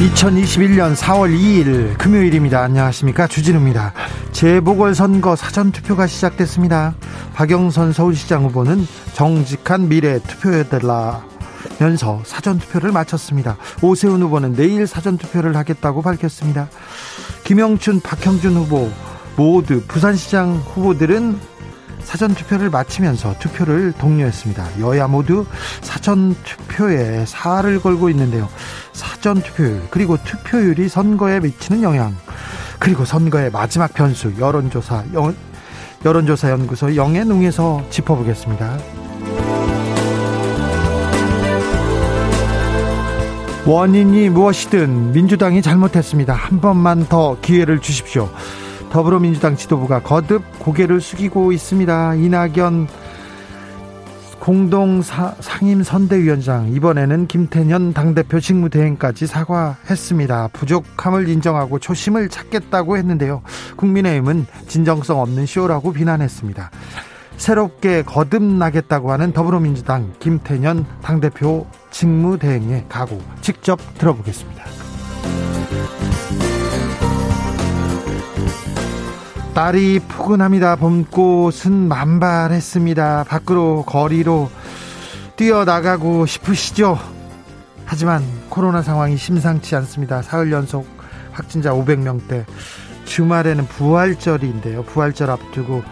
2021년 4월 2일 금요일입니다. 안녕하십니까. 주진우입니다. 재보궐선거 사전투표가 시작됐습니다. 박영선 서울시장 후보는 정직한 미래 투표해달라 면서 사전투표를 마쳤습니다. 오세훈 후보는 내일 사전투표를 하겠다고 밝혔습니다. 김영춘, 박형준 후보 모두 부산시장 후보들은 사전 투표를 마치면서 투표를 독려했습니다. 여야 모두 사전 투표에 사활을 걸고 있는데요. 사전 투표율 그리고 투표율이 선거에 미치는 영향 그리고 선거의 마지막 변수 여론조사 여, 여론조사 연구소 영앤웅에서 짚어보겠습니다. 원인이 무엇이든 민주당이 잘못했습니다. 한 번만 더 기회를 주십시오. 더불어민주당 지도부가 거듭 고개를 숙이고 있습니다. 이낙연 공동 상임 선대위원장 이번에는 김태년 당대표 직무 대행까지 사과했습니다. 부족함을 인정하고 초심을 찾겠다고 했는데요. 국민의힘은 진정성 없는 쇼라고 비난했습니다. 새롭게 거듭나겠다고 하는 더불어민주당 김태년 당대표 직무 대행의 각오 직접 들어보겠습니다. 날이 포근합니다. 봄꽃은 만발했습니다. 밖으로 거리로 뛰어나가고 싶으시죠? 하지만 코로나 상황이 심상치 않습니다. 사흘 연속 확진자 500명대. 주말에는 부활절인데요. 부활절 앞두고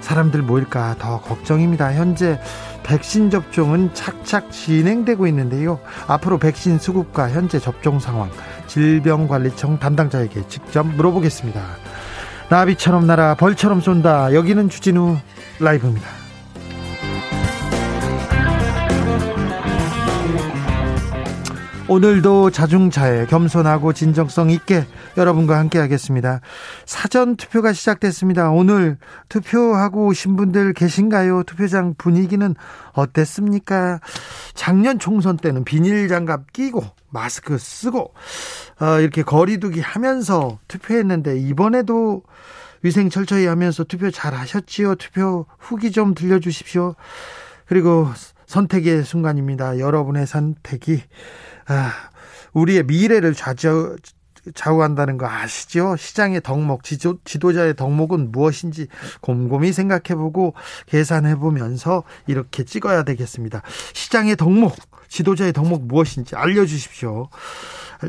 사람들 모일까 더 걱정입니다. 현재 백신 접종은 착착 진행되고 있는데요. 앞으로 백신 수급과 현재 접종 상황 질병관리청 담당자에게 직접 물어보겠습니다. 나비처럼 날아 벌처럼 쏜다. 여기는 주진우 라이브입니다. 오늘도 자중차에 겸손하고 진정성 있게 여러분과 함께 하겠습니다. 사전 투표가 시작됐습니다. 오늘 투표하고 오신 분들 계신가요? 투표장 분위기는 어땠습니까? 작년 총선 때는 비닐 장갑 끼고 마스크 쓰고 어, 이렇게 거리두기 하면서 투표했는데 이번에도 위생 철저히 하면서 투표 잘 하셨지요? 투표 후기 좀 들려주십시오. 그리고 선택의 순간입니다. 여러분의 선택이 아, 우리의 미래를 좌우, 좌우한다는 거 아시죠? 시장의 덕목, 지도, 지도자의 덕목은 무엇인지 곰곰이 생각해보고 계산해보면서 이렇게 찍어야 되겠습니다. 시장의 덕목, 지도자의 덕목 무엇인지 알려주십시오.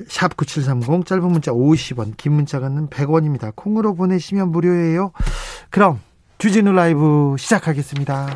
샵 9730 짧은 문자 50원 긴 문자는 100원입니다. 콩으로 보내시면 무료예요. 그럼 주진우 라이브 시작하겠습니다.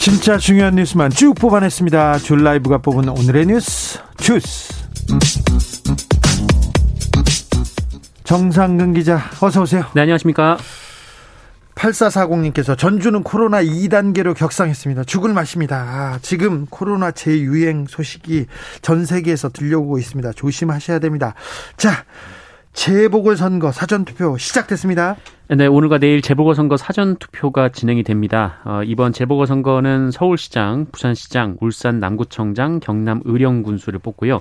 진짜 중요한 뉴스만 쭉 뽑아냈습니다. 줄 라이브가 뽑은 오늘의 뉴스 주스. 정상근 기자 어서 오세요. 네, 안녕하십니까? 8440님께서 전주는 코로나 2단계로 격상했습니다. 죽을 맛입니다. 아, 지금 코로나 재유행 소식이 전 세계에서 들려오고 있습니다. 조심하셔야 됩니다. 자, 재보궐선거 사전투표 시작됐습니다. 네, 오늘과 내일 재보궐선거 사전투표가 진행이 됩니다. 어, 이번 재보궐선거는 서울시장, 부산시장, 울산 남구청장, 경남 의령군수를 뽑고요.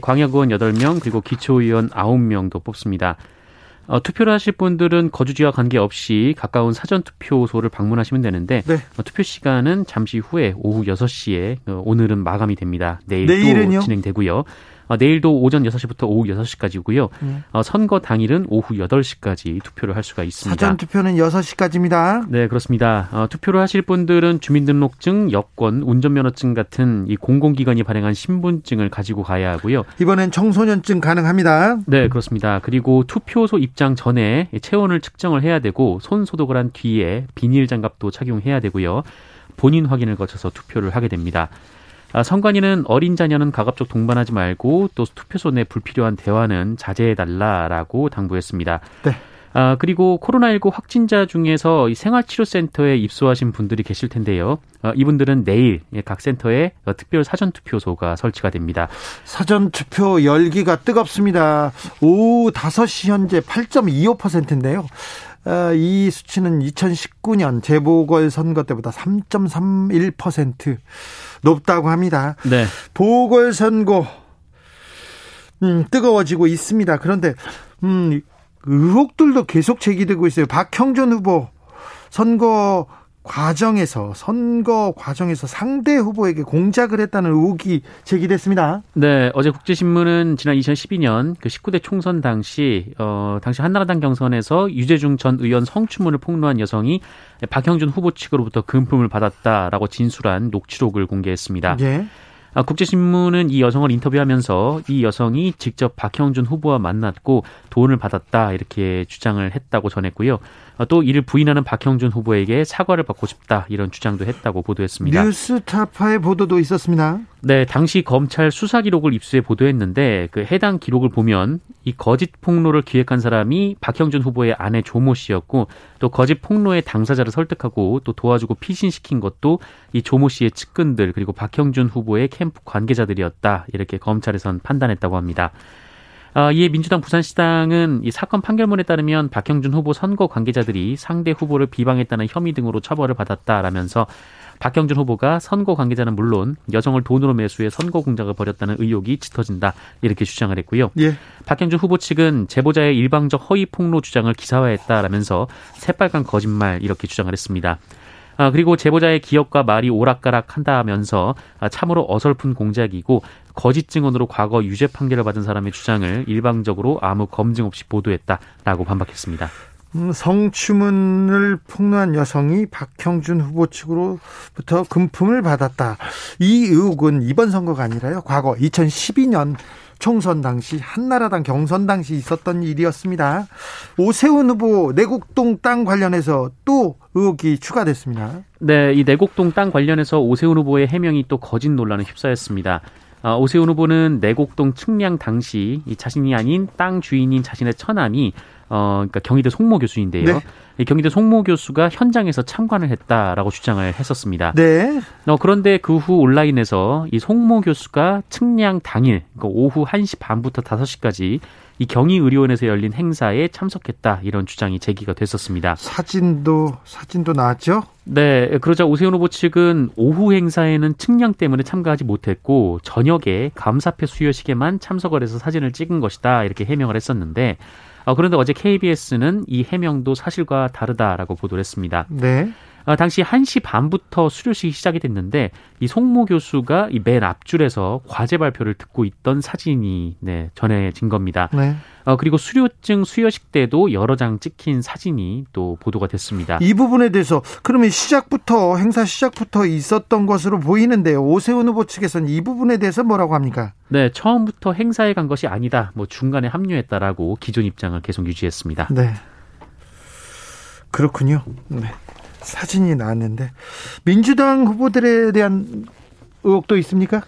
광역의원 8명, 그리고 기초의원 9명도 뽑습니다. 어, 투표를 하실 분들은 거주지와 관계없이 가까운 사전투표소를 방문하시면 되는데 네. 어, 투표 시간은 잠시 후에 오후 6시에 어, 오늘은 마감이 됩니다. 내일 내일은요? 또 진행되고요. 어, 내일도 오전 6시부터 오후 6시까지고요. 음. 어, 선거 당일은 오후 8시까지 투표를 할 수가 있습니다. 사전 투표는 6시까지입니다. 네, 그렇습니다. 어, 투표를 하실 분들은 주민등록증, 여권, 운전면허증 같은 이 공공기관이 발행한 신분증을 가지고 가야 하고요. 이번엔 청소년증 가능합니다. 네, 그렇습니다. 그리고 투표소 입장 전에 체온을 측정을 해야 되고 손 소독을 한 뒤에 비닐 장갑도 착용해야 되고요. 본인 확인을 거쳐서 투표를 하게 됩니다. 아, 선관위는 어린 자녀는 가급적 동반하지 말고 또 투표소 내 불필요한 대화는 자제해달라라고 당부했습니다. 네. 아, 그리고 코로나19 확진자 중에서 이 생활치료센터에 입소하신 분들이 계실 텐데요. 아, 이분들은 내일 각 센터에 특별 사전투표소가 설치가 됩니다. 사전투표 열기가 뜨겁습니다. 오후 5시 현재 8.25%인데요. 어, 이 수치는 2019년 재보궐 선거 때보다 3.31% 높다고 합니다. 네. 보궐 선거 음, 뜨거워지고 있습니다. 그런데 음, 의혹들도 계속 제기되고 있어요. 박형준 후보 선거 과정에서 선거 과정에서 상대 후보에게 공작을 했다는 의혹이 제기됐습니다. 네, 어제 국제신문은 지난 2012년 그 19대 총선 당시 어 당시 한나라당 경선에서 유재중 전 의원 성추문을 폭로한 여성이 박형준 후보 측으로부터 금품을 받았다라고 진술한 녹취록을 공개했습니다. 예. 아, 국제신문은 이 여성을 인터뷰하면서 이 여성이 직접 박형준 후보와 만났고 돈을 받았다 이렇게 주장을 했다고 전했고요. 아, 또 이를 부인하는 박형준 후보에게 사과를 받고 싶다 이런 주장도 했다고 보도했습니다. 뉴스타파의 보도도 있었습니다. 네, 당시 검찰 수사 기록을 입수해 보도했는데 그 해당 기록을 보면 이 거짓 폭로를 기획한 사람이 박형준 후보의 아내 조모 씨였고 또 거짓 폭로의 당사자를 설득하고 또 도와주고 피신시킨 것도 이 조모 씨의 측근들 그리고 박형준 후보의 캠프 관계자들이었다 이렇게 검찰에선 판단했다고 합니다. 아, 이에 민주당 부산시당은 이 사건 판결문에 따르면 박형준 후보 선거 관계자들이 상대 후보를 비방했다는 혐의 등으로 처벌을 받았다라면서 박형준 후보가 선거 관계자는 물론 여성을 돈으로 매수해 선거 공작을 벌였다는 의혹이 짙어진다 이렇게 주장을 했고요. 예. 박형준 후보 측은 제보자의 일방적 허위 폭로 주장을 기사화했다라면서 새빨간 거짓말 이렇게 주장을 했습니다. 아, 그리고 제보자의 기억과 말이 오락가락 한다면서 아, 참으로 어설픈 공작이고 거짓 증언으로 과거 유죄 판결을 받은 사람의 주장을 일방적으로 아무 검증 없이 보도했다라고 반박했습니다. 음, 성추문을 폭로한 여성이 박형준 후보 측으로부터 금품을 받았다. 이 의혹은 이번 선거가 아니라요. 과거 2012년 총선 당시 한나라당 경선 당시 있었던 일이었습니다. 오세훈 후보 내곡동 땅 관련해서 또 의혹이 추가됐습니다. 네, 이 내곡동 땅 관련해서 오세훈 후보의 해명이 또 거짓 논란에 휩싸였습니다. 아, 오세훈 후보는 내곡동 측량 당시 이 자신이 아닌 땅 주인인 자신의 처남이 어, 그러니까 경희대 송모 교수인데요. 네. 이 경희대 송모 교수가 현장에서 참관을 했다라고 주장을 했었습니다. 네. 어, 그런데 그 후 온라인에서 이 송모 교수가 측량 당일, 그러니까 오후 1시 반부터 5시까지 이 경희의료원에서 열린 행사에 참석했다 이런 주장이 제기가 됐었습니다. 사진도 사진도 나왔죠? 네, 그러자 오세훈 후보 측은 오후 행사에는 측량 때문에 참가하지 못했고 저녁에 감사패 수여식에만 참석을 해서 사진을 찍은 것이다 이렇게 해명을 했었는데 어, 그런데 어제 KBS는 이 해명도 사실과 다르다라고 보도를 했습니다. 네. 어, 당시 1시 반부터 수료식이 시작이 됐는데 이 송모 교수가 이 맨 앞줄에서 과제 발표를 듣고 있던 사진이 네, 전해진 겁니다. 네. 어, 그리고 수료증 수여식 때도 여러 장 찍힌 사진이 또 보도가 됐습니다. 이 부분에 대해서 그러면 시작부터 행사 시작부터 있었던 것으로 보이는데요. 오세훈 후보 측에서는 이 부분에 대해서 뭐라고 합니까? 네, 처음부터 행사에 간 것이 아니다. 뭐 중간에 합류했다라고 기존 입장을 계속 유지했습니다. 네. 그렇군요. 네. 사진이 나왔는데 민주당 후보들에 대한 의혹도 있습니까?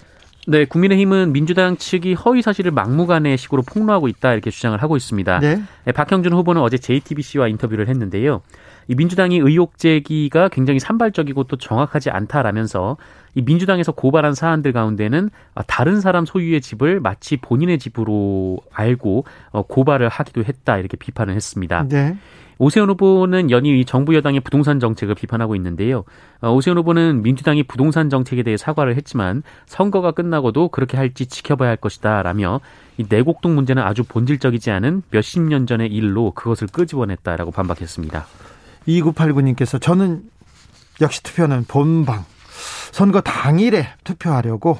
네, 국민의힘은 민주당 측이 허위 사실을 막무가내 식으로 폭로하고 있다 이렇게 주장을 하고 있습니다. 네. 네, 박형준 후보는 어제 JTBC와 인터뷰를 했는데요. 이 민주당이 의혹 제기가 굉장히 산발적이고 또 정확하지 않다라면서 이 민주당에서 고발한 사안들 가운데는 다른 사람 소유의 집을 마치 본인의 집으로 알고 어, 고발을 하기도 했다 이렇게 비판을 했습니다. 네. 오세훈 후보는 연이 정부 여당의 부동산 정책을 비판하고 있는데요. 어, 오세훈 후보는 민주당이 부동산 정책에 대해 사과를 했지만 선거가 끝나고도 그렇게 할지 지켜봐야 할 것이다 라며 이 내곡동 문제는 아주 본질적이지 않은 몇십 년 전의 일로 그것을 끄집어냈다라고 반박했습니다. 2989님께서 저는 역시 투표는 본방 선거 당일에 투표하려고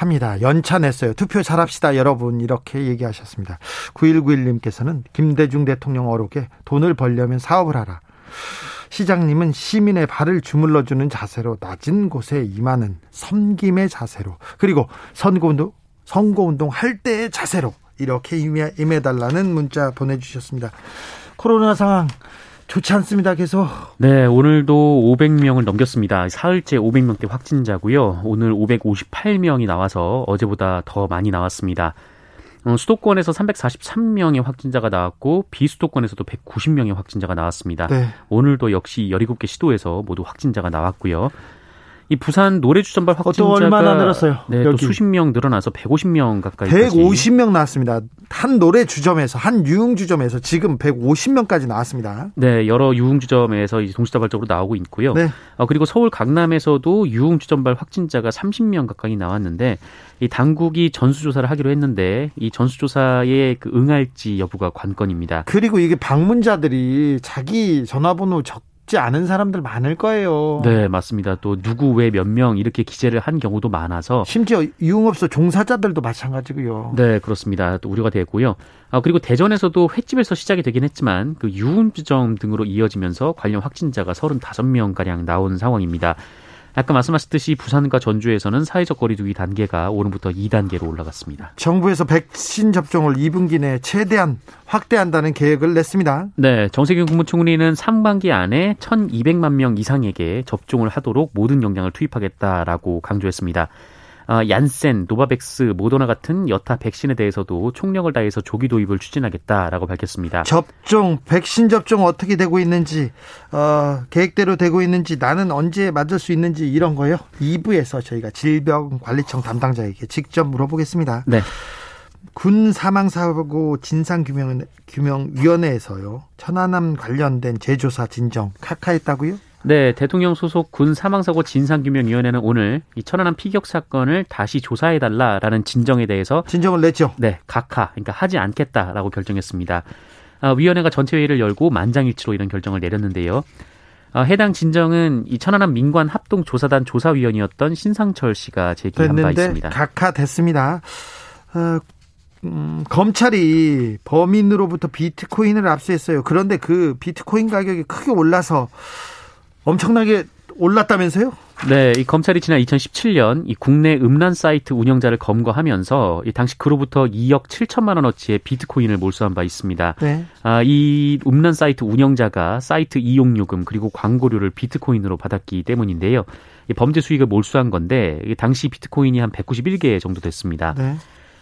합니다. 연차 냈어요. 투표 잘합시다, 여러분. 이렇게 얘기하셨습니다. 9191님께서는 김대중 대통령 어록에 돈을 벌려면 사업을 하라. 시장님은 시민의 발을 주물러주는 자세로 낮은 곳에 임하는 섬김의 자세로 그리고 선거운동 선거운동 할 때의 자세로 이렇게 임해, 임해달라는 문자 보내주셨습니다. 코로나 상황 좋지 않습니다. 계속. 네, 오늘도 500명을 넘겼습니다. 사흘째 500명대 확진자고요. 오늘 558명이 나와서 어제보다 더 많이 나왔습니다. 어, 수도권에서 343명의 확진자가 나왔고 비수도권에서도 190명의 확진자가 나왔습니다. 네. 오늘도 역시 17개 시도에서 모두 확진자가 나왔고요. 이 부산 노래주전발 확진자가 얼마나 늘었어요? 네. 또 수십 명 늘어나서 150명 가까이 150명 나왔습니다. 한 노래 주점에서 한 유흥 주점에서 지금 150명까지 나왔습니다. 네, 여러 유흥 주점에서 이제 동시다발적으로 나오고 있고요. 네. 어, 그리고 서울 강남에서도 유흥 주점발 확진자가 30명 가까이 나왔는데 이 당국이 전수조사를 하기로 했는데 이 전수조사에 그 응할지 여부가 관건입니다. 그리고 이게 방문자들이 자기 전화번호 적 적지 않은 사람들 많을 거예요. 네, 맞습니다. 또 누구 왜 몇 명 이렇게 기재를 한 경우도 많아서 심지어 유흥업소 종사자들도 마찬가지고요. 네, 그렇습니다. 또 우려가 되고요. 아, 그리고 대전에서도 횟집에서 시작이 되긴 했지만 그 유흥주점 등으로 이어지면서 관련 확진자가 35명 가량 나온 상황입니다. 아까 말씀하셨듯이 부산과 전주에서는 사회적 거리두기 단계가 오늘부터 2단계로 올라갔습니다. 정부에서 백신 접종을 2분기 내에 최대한 확대한다는 계획을 냈습니다. 네, 정세균 국무총리는 상반기 안에 1,200만 명 이상에게 접종을 하도록 모든 역량을 투입하겠다라고 강조했습니다. 어, 얀센, 노바백스, 모더나 같은 여타 백신에 대해서도 총력을 다해서 조기 도입을 추진하겠다라고 밝혔습니다. 접종, 백신 접종 어떻게 되고 있는지, 어, 계획대로 되고 있는지, 나는 언제 맞을 수 있는지 이런 거요. 2부에서 저희가 질병관리청 담당자에게 직접 물어보겠습니다. 네. 군 사망사고 진상규명위원회에서요. 천안함 관련된 재조사 진정 카카했다고요? 네, 대통령 소속 군 사망사고 진상규명위원회는 오늘 이 천안함 피격 사건을 다시 조사해달라라는 진정에 대해서 진정을 냈죠. 네, 각하, 그러니까 하지 않겠다라고 결정했습니다. 아, 위원회가 전체 회의를 열고 만장일치로 이런 결정을 내렸는데요. 아, 해당 진정은 이 천안함 민관 합동 조사단 조사위원이었던 신상철 씨가 제기한 바 있습니다. 각하 됐습니다. 어, 음, 검찰이 범인으로부터 비트코인을 압수했어요. 그런데 그 비트코인 가격이 크게 올라서 엄청나게 올랐다면서요? 네, 이 검찰이 지난 2017년 이 국내 음란 사이트 운영자를 검거하면서 이 당시 그로부터 2억 7천만 원어치의 비트코인을 몰수한 바 있습니다. 네. 아, 이 음란 사이트 운영자가 사이트 이용요금 그리고 광고료를 비트코인으로 받았기 때문인데요. 이 범죄 수익을 몰수한 건데 당시 비트코인이 한 191개 정도 됐습니다. 네.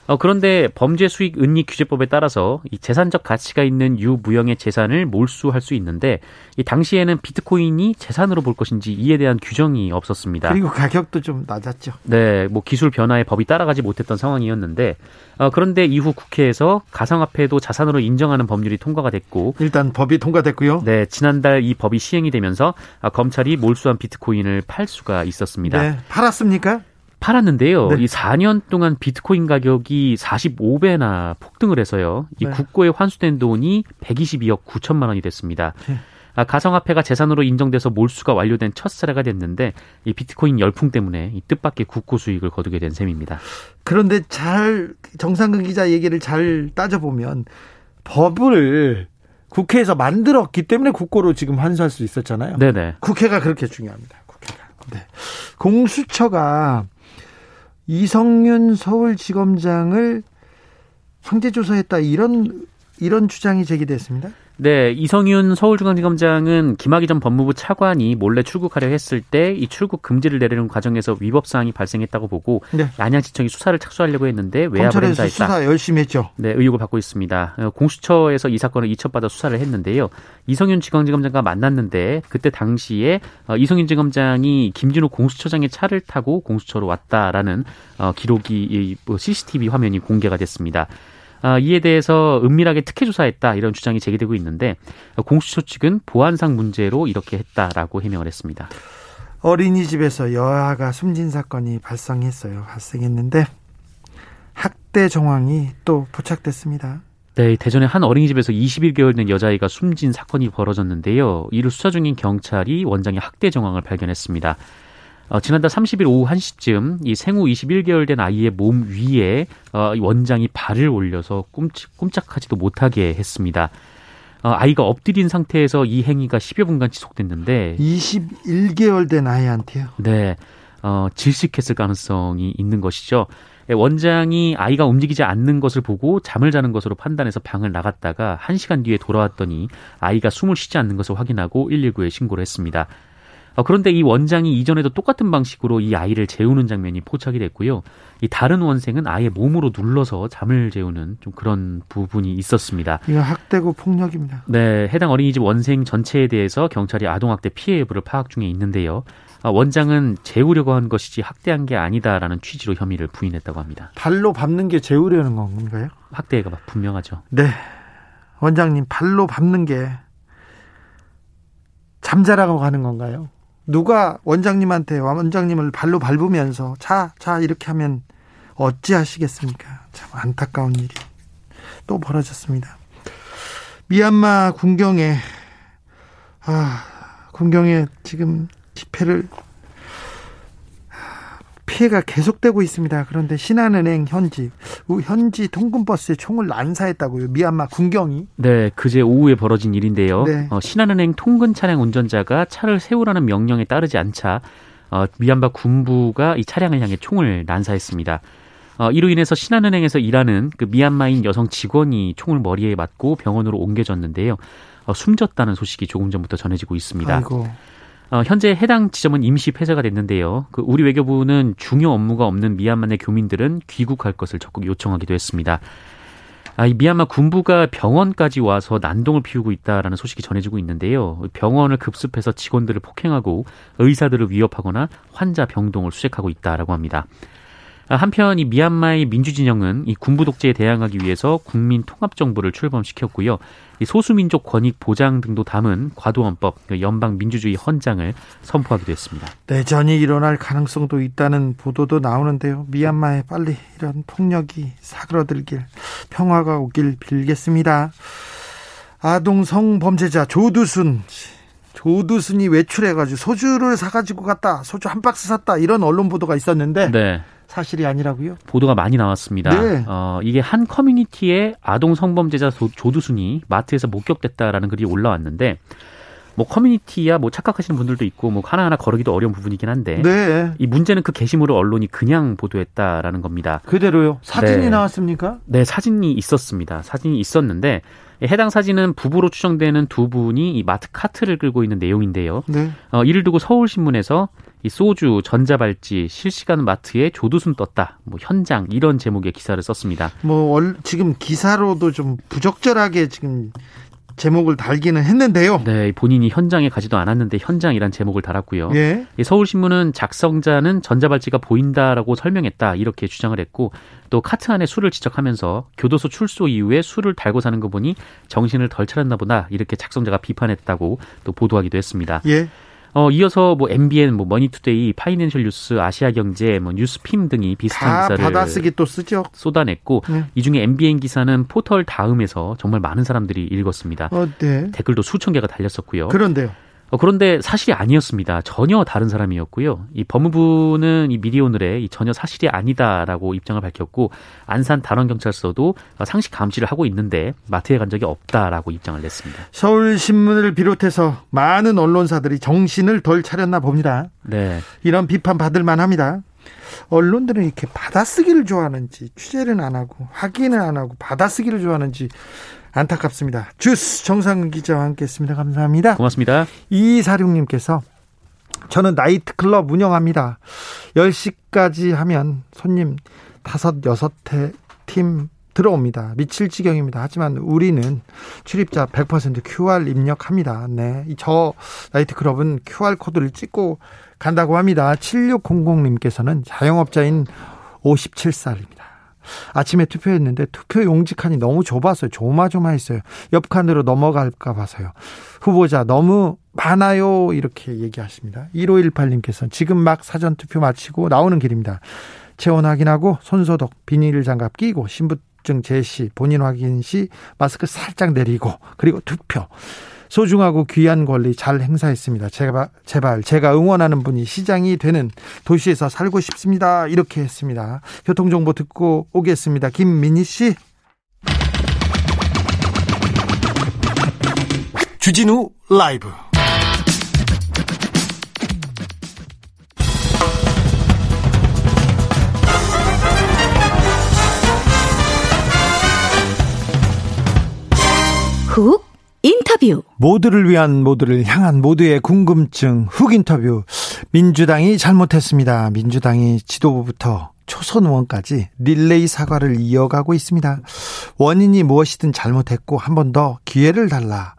어, 그런데 범죄 수익 은닉 규제법에 따라서 이 재산적 가치가 있는 유무형의 재산을 몰수할 수 있는데 이 당시에는 비트코인이 재산으로 볼 것인지 이에 대한 규정이 없었습니다. 그리고 가격도 좀 낮았죠. 네, 뭐 기술 변화에 법이 따라가지 못했던 상황이었는데 어, 그런데 이후 국회에서 가상화폐도 자산으로 인정하는 법률이 통과가 됐고 일단 법이 통과됐고요. 네, 지난달 이 법이 시행이 되면서 아, 검찰이 몰수한 비트코인을 팔 수가 있었습니다. 네, 팔았습니까? 팔았는데요. 네. 이 4년 동안 비트코인 가격이 45배나 폭등을 해서요. 이 네. 국고에 환수된 돈이 122억 9천만 원이 됐습니다. 네. 아, 가상화폐가 재산으로 인정돼서 몰수가 완료된 첫 사례가 됐는데 이 비트코인 열풍 때문에 이 뜻밖의 국고 수익을 거두게 된 셈입니다. 그런데 잘 정상근 기자 얘기를 잘 따져보면 법을 국회에서 만들었기 때문에 국고로 지금 환수할 수 있었잖아요. 네네. 국회가 그렇게 중요합니다. 국회가. 네. 공수처가 이성윤 서울지검장을 황제조사했다 이런 이런 주장이 제기됐습니다. 네, 이성윤 서울중앙지검장은 김학의 전 법무부 차관이 몰래 출국하려 했을 때 이 출국 금지를 내리는 과정에서 위법 사항이 발생했다고 보고 네. 안양지청이 수사를 착수하려고 했는데 외압을 행사했다. 수사 열심히 했죠. 네, 의혹을 받고 있습니다. 어, 공수처에서 이 사건을 이첩받아 수사를 했는데요. 이성윤 지검장과 만났는데 그때 당시에 어, 이성윤 지검장이 김진호 공수처장의 차를 타고 공수처로 왔다라는 어, 기록이 CCTV 뭐 화면이 공개가 됐습니다. 아, 이에 대해서 은밀하게 특혜 조사했다 이런 주장이 제기되고 있는데 공수처 측은 보안상 문제로 이렇게 했다라고 해명을 했습니다. 어린이집에서 여아가 숨진 사건이 발생했어요. 발생했는데 학대 정황이 또 포착됐습니다. 네, 대전의 한 어린이집에서 21개월 된 여자아이가 숨진 사건이 벌어졌는데요. 이를 수사 중인 경찰이 원장의 학대 정황을 발견했습니다. 어, 지난달 30일 오후 1시쯤 이 생후 21개월 된 아이의 몸 위에 어, 원장이 발을 올려서 꼼짝, 꼼짝하지도 못하게 했습니다. 어, 아이가 엎드린 상태에서 이 행위가 10여 분간 지속됐는데 21개월 된 아이한테요? 네. 어, 질식했을 가능성이 있는 것이죠. 예, 원장이 아이가 움직이지 않는 것을 보고 잠을 자는 것으로 판단해서 방을 나갔다가 1시간 뒤에 돌아왔더니 아이가 숨을 쉬지 않는 것을 확인하고 119에 신고를 했습니다. 어, 그런데 이 원장이 이전에도 똑같은 방식으로 이 아이를 재우는 장면이 포착이 됐고요. 이 다른 원생은 아예 몸으로 눌러서 잠을 재우는 좀 그런 부분이 있었습니다. 이거 학대고 폭력입니다. 네, 해당 어린이집 원생 전체에 대해서 경찰이 아동학대 피해 여부를 파악 중에 있는데요. 아, 원장은 재우려고 한 것이지 학대한 게 아니다라는 취지로 혐의를 부인했다고 합니다. 발로 밟는 게 재우려는 건가요? 학대가 분명하죠. 네. 원장님, 발로 밟는 게 잠자라고 하는 건가요? 누가 원장님한테 원장님을 발로 밟으면서 자, 자 이렇게 하면 어찌 하시겠습니까? 참 안타까운 일이 또 벌어졌습니다. 미얀마 군경에 아, 군경에 지금 집회를 피해가 계속되고 있습니다. 그런데 신한은행 현지 현지 통근버스에 총을 난사했다고요. 미얀마 군경이. 네, 그제 오후에 벌어진 일인데요. 네. 어, 신한은행 통근 차량 운전자가 차를 세우라는 명령에 따르지 않자 어, 미얀마 군부가 이 차량을 향해 총을 난사했습니다. 어, 이로 인해서 신한은행에서 일하는 그 미얀마인 여성 직원이 총을 머리에 맞고 병원으로 옮겨졌는데요. 어, 숨졌다는 소식이 조금 전부터 전해지고 있습니다. 아이고. 어, 현재 해당 지점은 임시 폐쇄가 됐는데요. 그 우리 외교부는 중요 업무가 없는 미얀마 내 교민들은 귀국할 것을 적극 요청하기도 했습니다. 아, 이 미얀마 군부가 병원까지 와서 난동을 피우고 있다라는 소식이 전해지고 있는데요. 병원을 급습해서 직원들을 폭행하고 의사들을 위협하거나 환자 병동을 수색하고 있다라고 합니다. 아, 한편 이 미얀마의 민주진영은 이 군부 독재에 대항하기 위해서 국민 통합 정부를 출범시켰고요. 이 소수민족 권익 보장 등도 담은 과도헌법 그 연방 민주주의 헌장을 선포하기도 했습니다. 내전이 일어날 가능성도 있다는 보도도 나오는데요. 미얀마에 빨리 이런 폭력이 사그러들길 평화가 오길 빌겠습니다. 아동 성범죄자 조두순 조두순이 외출해가지고 소주를 사가지고 갔다 소주 한 박스 샀다 이런 언론 보도가 있었는데 네. 사실이 아니라고요? 보도가 많이 나왔습니다. 네. 어, 이게 한 커뮤니티의 아동 성범죄자 조- 조두순이 마트에서 목격됐다라는 글이 올라왔는데 뭐 커뮤니티야 뭐 착각하시는 분들도 있고 뭐 하나하나 거르기도 어려운 부분이긴 한데 네. 이 문제는 그 게시물을 언론이 그냥 보도했다라는 겁니다. 그대로요. 사진이 네. 나왔습니까? 네, 사진이 있었습니다. 사진이 있었는데 해당 사진은 부부로 추정되는 두 분이 이 마트 카트를 끌고 있는 내용인데요. 네. 어, 이를 두고 서울신문에서 이 소주, 전자발찌, 실시간 마트에 조두순 떴다. 뭐 현장 이런 제목의 기사를 썼습니다. 뭐 월- 지금 기사로도 좀 부적절하게 지금 제목을 달기는 했는데요. 네, 본인이 현장에 가지도 않았는데 현장이란 제목을 달았고요. 예. 이 서울신문은 작성자는 전자발찌가 보인다라고 설명했다 이렇게 주장을 했고 또 카트 안에 술을 지적하면서 교도소 출소 이후에 술을 달고 사는 거 보니 정신을 덜 차렸나 보다 이렇게 작성자가 비판했다고 또 보도하기도 했습니다. 예. 어, 이어서 뭐 MBN, 뭐 머니투데이, 파이낸셜 뉴스, 아시아경제, 뭐 뉴스핌 등이 비슷한 다 기사를 받아쓰기 또 쓰죠. 쏟아냈고 네. 이 중에 MBN 기사는 포털 다음에서 정말 많은 사람들이 읽었습니다. 어, 네. 댓글도 수천 개가 달렸었고요. 그런데요. 어, 그런데 사실이 아니었습니다. 전혀 다른 사람이었고요. 이 법무부는 이 미디어오늘에 이 전혀 사실이 아니다라고 입장을 밝혔고 안산 단원경찰서도 어, 상식 감시를 하고 있는데 마트에 간 적이 없다라고 입장을 냈습니다. 서울신문을 비롯해서 많은 언론사들이 정신을 덜 차렸나 봅니다. 네. 이런 비판 받을 만합니다. 언론들은 이렇게 받아쓰기를 좋아하는지 취재를 안 하고 확인을 안 하고 받아쓰기를 좋아하는지 안타깝습니다. 주스 정상근 기자와 함께했습니다. 감사합니다. 고맙습니다. 이사룡님께서 저는 나이트클럽 운영합니다. 10시까지 하면 손님 다섯 여섯 팀 들어옵니다. 미칠 지경입니다. 하지만 우리는 출입자 100% QR 입력합니다. 네. 이저 나이트클럽은 QR 코드를 찍고 간다고 합니다. 7600님께서는 자영업자인 57살입니다. 아침에 투표했는데 투표 용지 칸이 너무 좁았어요. 조마조마했어요. 옆 칸으로 넘어갈까 봐서요. 후보자 너무 많아요. 이렇게 얘기하십니다. 1518님께서 지금 막 사전 투표 마치고 나오는 길입니다. 체온 확인하고 손소독, 비닐 장갑 끼고 신분 증 제시, 본인 확인 시 마스크 살짝 내리고 그리고 투표. 소중하고 귀한 권리 잘 행사했습니다. 제발, 제발 제가 응원하는 분이 시장이 되는 도시에서 살고 싶습니다. 이렇게 했습니다. 교통정보 듣고 오겠습니다. 김민희 씨. 주진우 라이브. 훅 인터뷰 모두를 위한 모두를 향한 모두의 궁금증 훅 인터뷰 민주당이 잘못했습니다. 민주당이 지도부부터 초선 의원까지 릴레이 사과를 이어가고 있습니다. 원인이 무엇이든 잘못했고 한 번 더 기회를 달라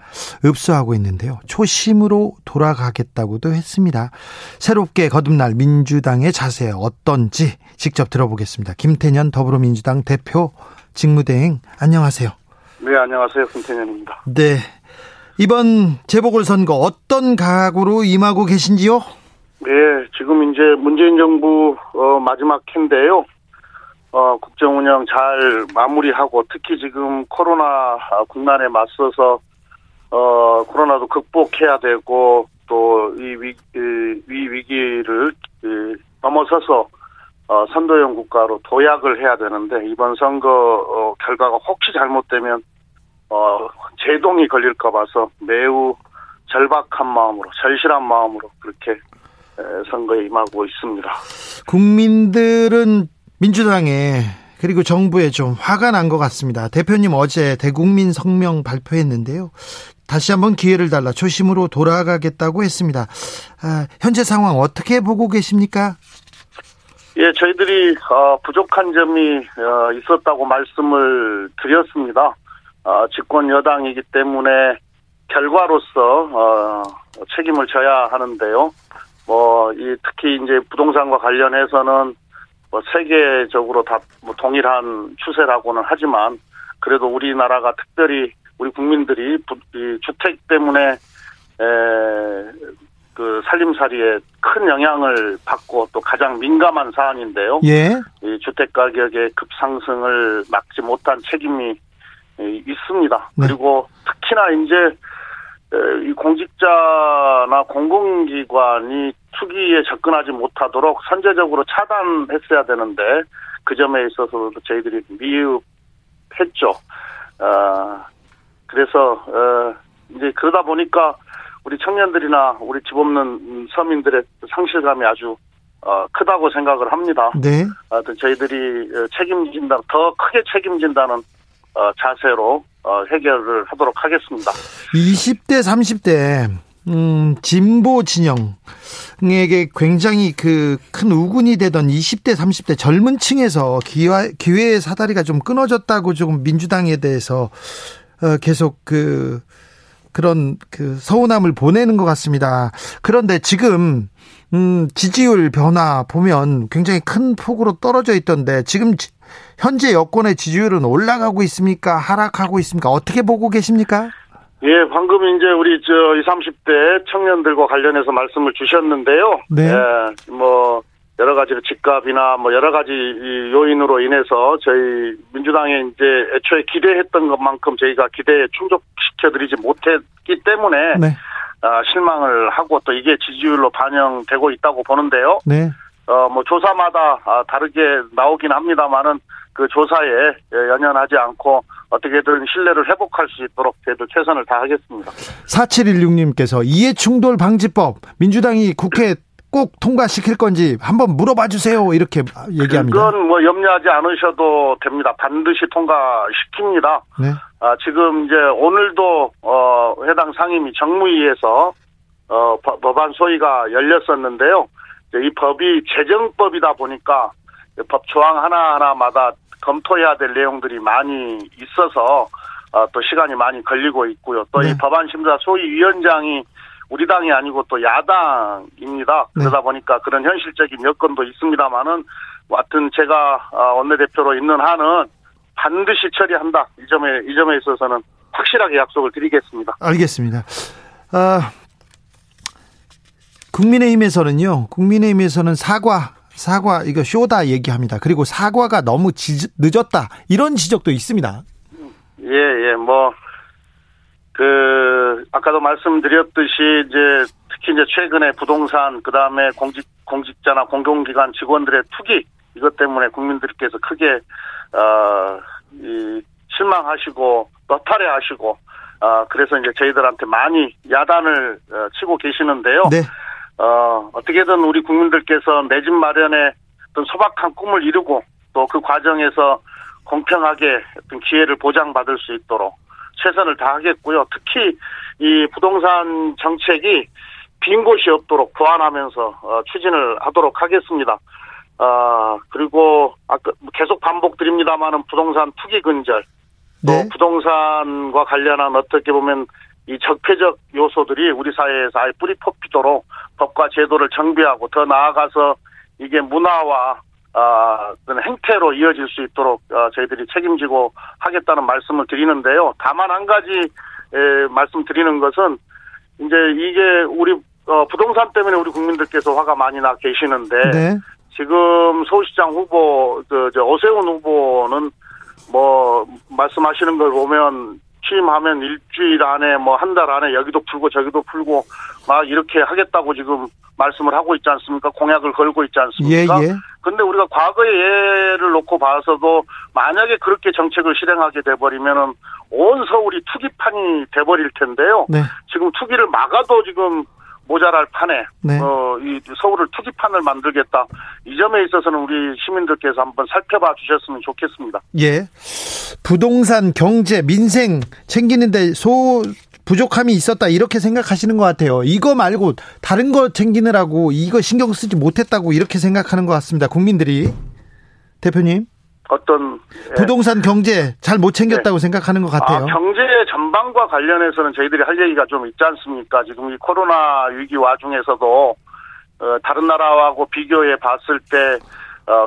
읍수하고 있는데요. 초심으로 돌아가겠다고도 했습니다. 새롭게 거듭날 민주당의 자세 어떤지 직접 들어보겠습니다. 김태년 더불어민주당 대표 직무대행 안녕하세요. 네, 안녕하세요. 김태년입니다. 네. 이번 재보궐선거 어떤 각오로 임하고 계신지요? 네, 지금 이제 문재인 정부 어, 마지막 해인데요. 어, 국정 운영 잘 마무리하고 특히 지금 코로나 국난에 맞서서 어, 코로나도 극복해야 되고 또 이 위, 위 위기를 넘어서서 어, 선도형 국가로 도약을 해야 되는데 이번 선거 어, 결과가 혹시 잘못되면 어, 제동이 걸릴까 봐서 매우 절박한 마음으로 절실한 마음으로 그렇게 에, 선거에 임하고 있습니다. 국민들은 민주당에 그리고 정부에 좀 화가 난 것 같습니다. 대표님 어제 대국민 성명 발표했는데요. 다시 한번 기회를 달라 초심으로 돌아가겠다고 했습니다. 아, 현재 상황 어떻게 보고 계십니까? 예, 저희들이 어, 부족한 점이 어, 있었다고 말씀을 드렸습니다. 어, 집권 여당이기 때문에 결과로서 어, 책임을 져야 하는데요. 뭐, 이 특히 이제 부동산과 관련해서는 뭐 세계적으로 다뭐 동일한 추세라고는 하지만 그래도 우리나라가 특별히 우리 국민들이 주택 때문에 에, 그 살림살이에 큰 영향을 받고 또 가장 민감한 사안인데요. 예. 이 주택 가격의 급상승을 막지 못한 책임이 있습니다. 네. 그리고 특히나 이제 이 공직자나 공공기관이 투기에 접근하지 못하도록 선제적으로 차단했어야 되는데 그 점에 있어서도 저희들이 미흡했죠. 어, 그래서 어, 이제 그러다 보니까 우리 청년들이나 우리 집 없는 서민들의 상실감이 아주 어, 크다고 생각을 합니다. 네. 하여튼 저희들이 책임진다, 더 크게 책임진다는 어, 자세로 어, 해결을 하도록 하겠습니다. 20대, 30대 음, 진보 진영에게 굉장히 그 큰 우군이 되던 20대, 30대 젊은 층에서 기회, 기회의 사다리가 좀 끊어졌다고 조금 민주당에 대해서 어, 계속 그 그런 그 서운함을 보내는 것 같습니다. 그런데 지금 음, 지지율 변화 보면 굉장히 큰 폭으로 떨어져 있던데 지금 현재 여권의 지지율은 올라가고 있습니까? 하락하고 있습니까? 어떻게 보고 계십니까? 예, 방금 이제 우리 저 20, 30대 청년들과 관련해서 말씀을 주셨는데요. 네. 예, 뭐 여러 가지 집값이나 뭐 여러 가지 요인으로 인해서 저희 민주당에 이제 애초에 기대했던 것만큼 저희가 기대에 충족시켜드리지 못했기 때문에 네. 아, 실망을 하고 또 이게 지지율로 반영되고 있다고 보는데요. 네. 어, 뭐 조사마다 아, 다르게 나오긴 합니다만은 그 조사에 연연하지 않고 어떻게든 신뢰를 회복할 수 있도록 저희들 최선을 다하겠습니다. 4716님께서 이해충돌 방지법 민주당이 국회 꼭 통과시킬 건지 한번 물어봐 주세요. 이렇게 얘기합니다. 그건 뭐 염려하지 않으셔도 됩니다. 반드시 통과시킵니다. 네. 아, 지금 이제 오늘도 어, 해당 상임위 정무위에서 어, 법안 소위가 열렸었는데요. 이 법이 재정법이다 보니까 법 조항 하나하나마다 검토해야 될 내용들이 많이 있어서 어, 또 시간이 많이 걸리고 있고요. 또이 네. 법안 심사 소위 위원장이 우리 당이 아니고 또 야당입니다. 네. 그러다 보니까 그런 현실적인 여건도 있습니다만은 하여튼 제가 어, 원내대표로 있는 한은 반드시 처리한다. 이 점에 이 점에 있어서는 확실하게 약속을 드리겠습니다. 알겠습니다. 아, 국민의힘에서는요. 국민의힘에서는 사과 사과 이거 쇼다 얘기합니다. 그리고 사과가 너무 지, 늦었다 이런 지적도 있습니다. 예, 예, 뭐, 그, 아까도 말씀드렸듯이 이제 특히 이제 최근에 부동산 그다음에 공직 공직자나 공공기관 직원들의 투기 이것 때문에 국민들께서 크게 어 이 실망하시고 너탈해하시고 어 그래서 이제 저희들한테 많이 야단을 어, 치고 계시는데요. 네. 어 어떻게든 우리 국민들께서 내 집 마련에 어떤 소박한 꿈을 이루고 또 그 과정에서 공평하게 어떤 기회를 보장받을 수 있도록 최선을 다하겠고요. 특히 이 부동산 정책이 빈 곳이 없도록 보완하면서 어, 추진을 하도록 하겠습니다. 어, 그리고 아까 계속 반복드립니다만은 부동산 투기 근절 또 네. 부동산과 관련한 어떻게 보면 이 적폐적 요소들이 우리 사회에서 아예 뿌리 뽑히도록 법과 제도를 정비하고 더 나아가서 이게 문화와 아, 어떤 행태로 이어질 수 있도록 어, 저희들이 책임지고 하겠다는 말씀을 드리는데요. 다만 한 가지 에, 말씀드리는 것은 이제 이게 우리 어, 부동산 때문에 우리 국민들께서 화가 많이 나 계시는데 네. 지금 서울시장 후보 그, 저 오세훈 후보는 뭐 말씀하시는 걸 보면 취임하면 일주일 안에 뭐 한 달 안에 여기도 풀고 저기도 풀고 막 이렇게 하겠다고 지금 말씀을 하고 있지 않습니까? 공약을 걸고 있지 예, 않습니까? 예. 근데 우리가 과거의 예를 놓고 봐서도 만약에 그렇게 정책을 실행하게 돼버리면은 온 서울이 투기판이 돼버릴 텐데요. 네. 지금 투기를 막아도 지금 모자랄 판에 네. 어, 이 서울을 투기판을 만들겠다. 이 점에 있어서는 우리 시민들께서 한번 살펴봐 주셨으면 좋겠습니다. 예. 부동산, 경제, 민생 챙기는데 소 부족함이 있었다 이렇게 생각하시는 것 같아요. 이거 말고 다른 거 챙기느라고 이거 신경 쓰지 못했다고 이렇게 생각하는 것 같습니다. 국민들이 대표님 어떤 예. 부동산 경제 잘 못 챙겼다고 생각하는 것 같아요. 아, 경제 전반과 관련해서는 저희들이 할 얘기가 좀 있지 않습니까? 지금 이 코로나 위기 와중에서도 어, 다른 나라하고 비교해 봤을 때 어,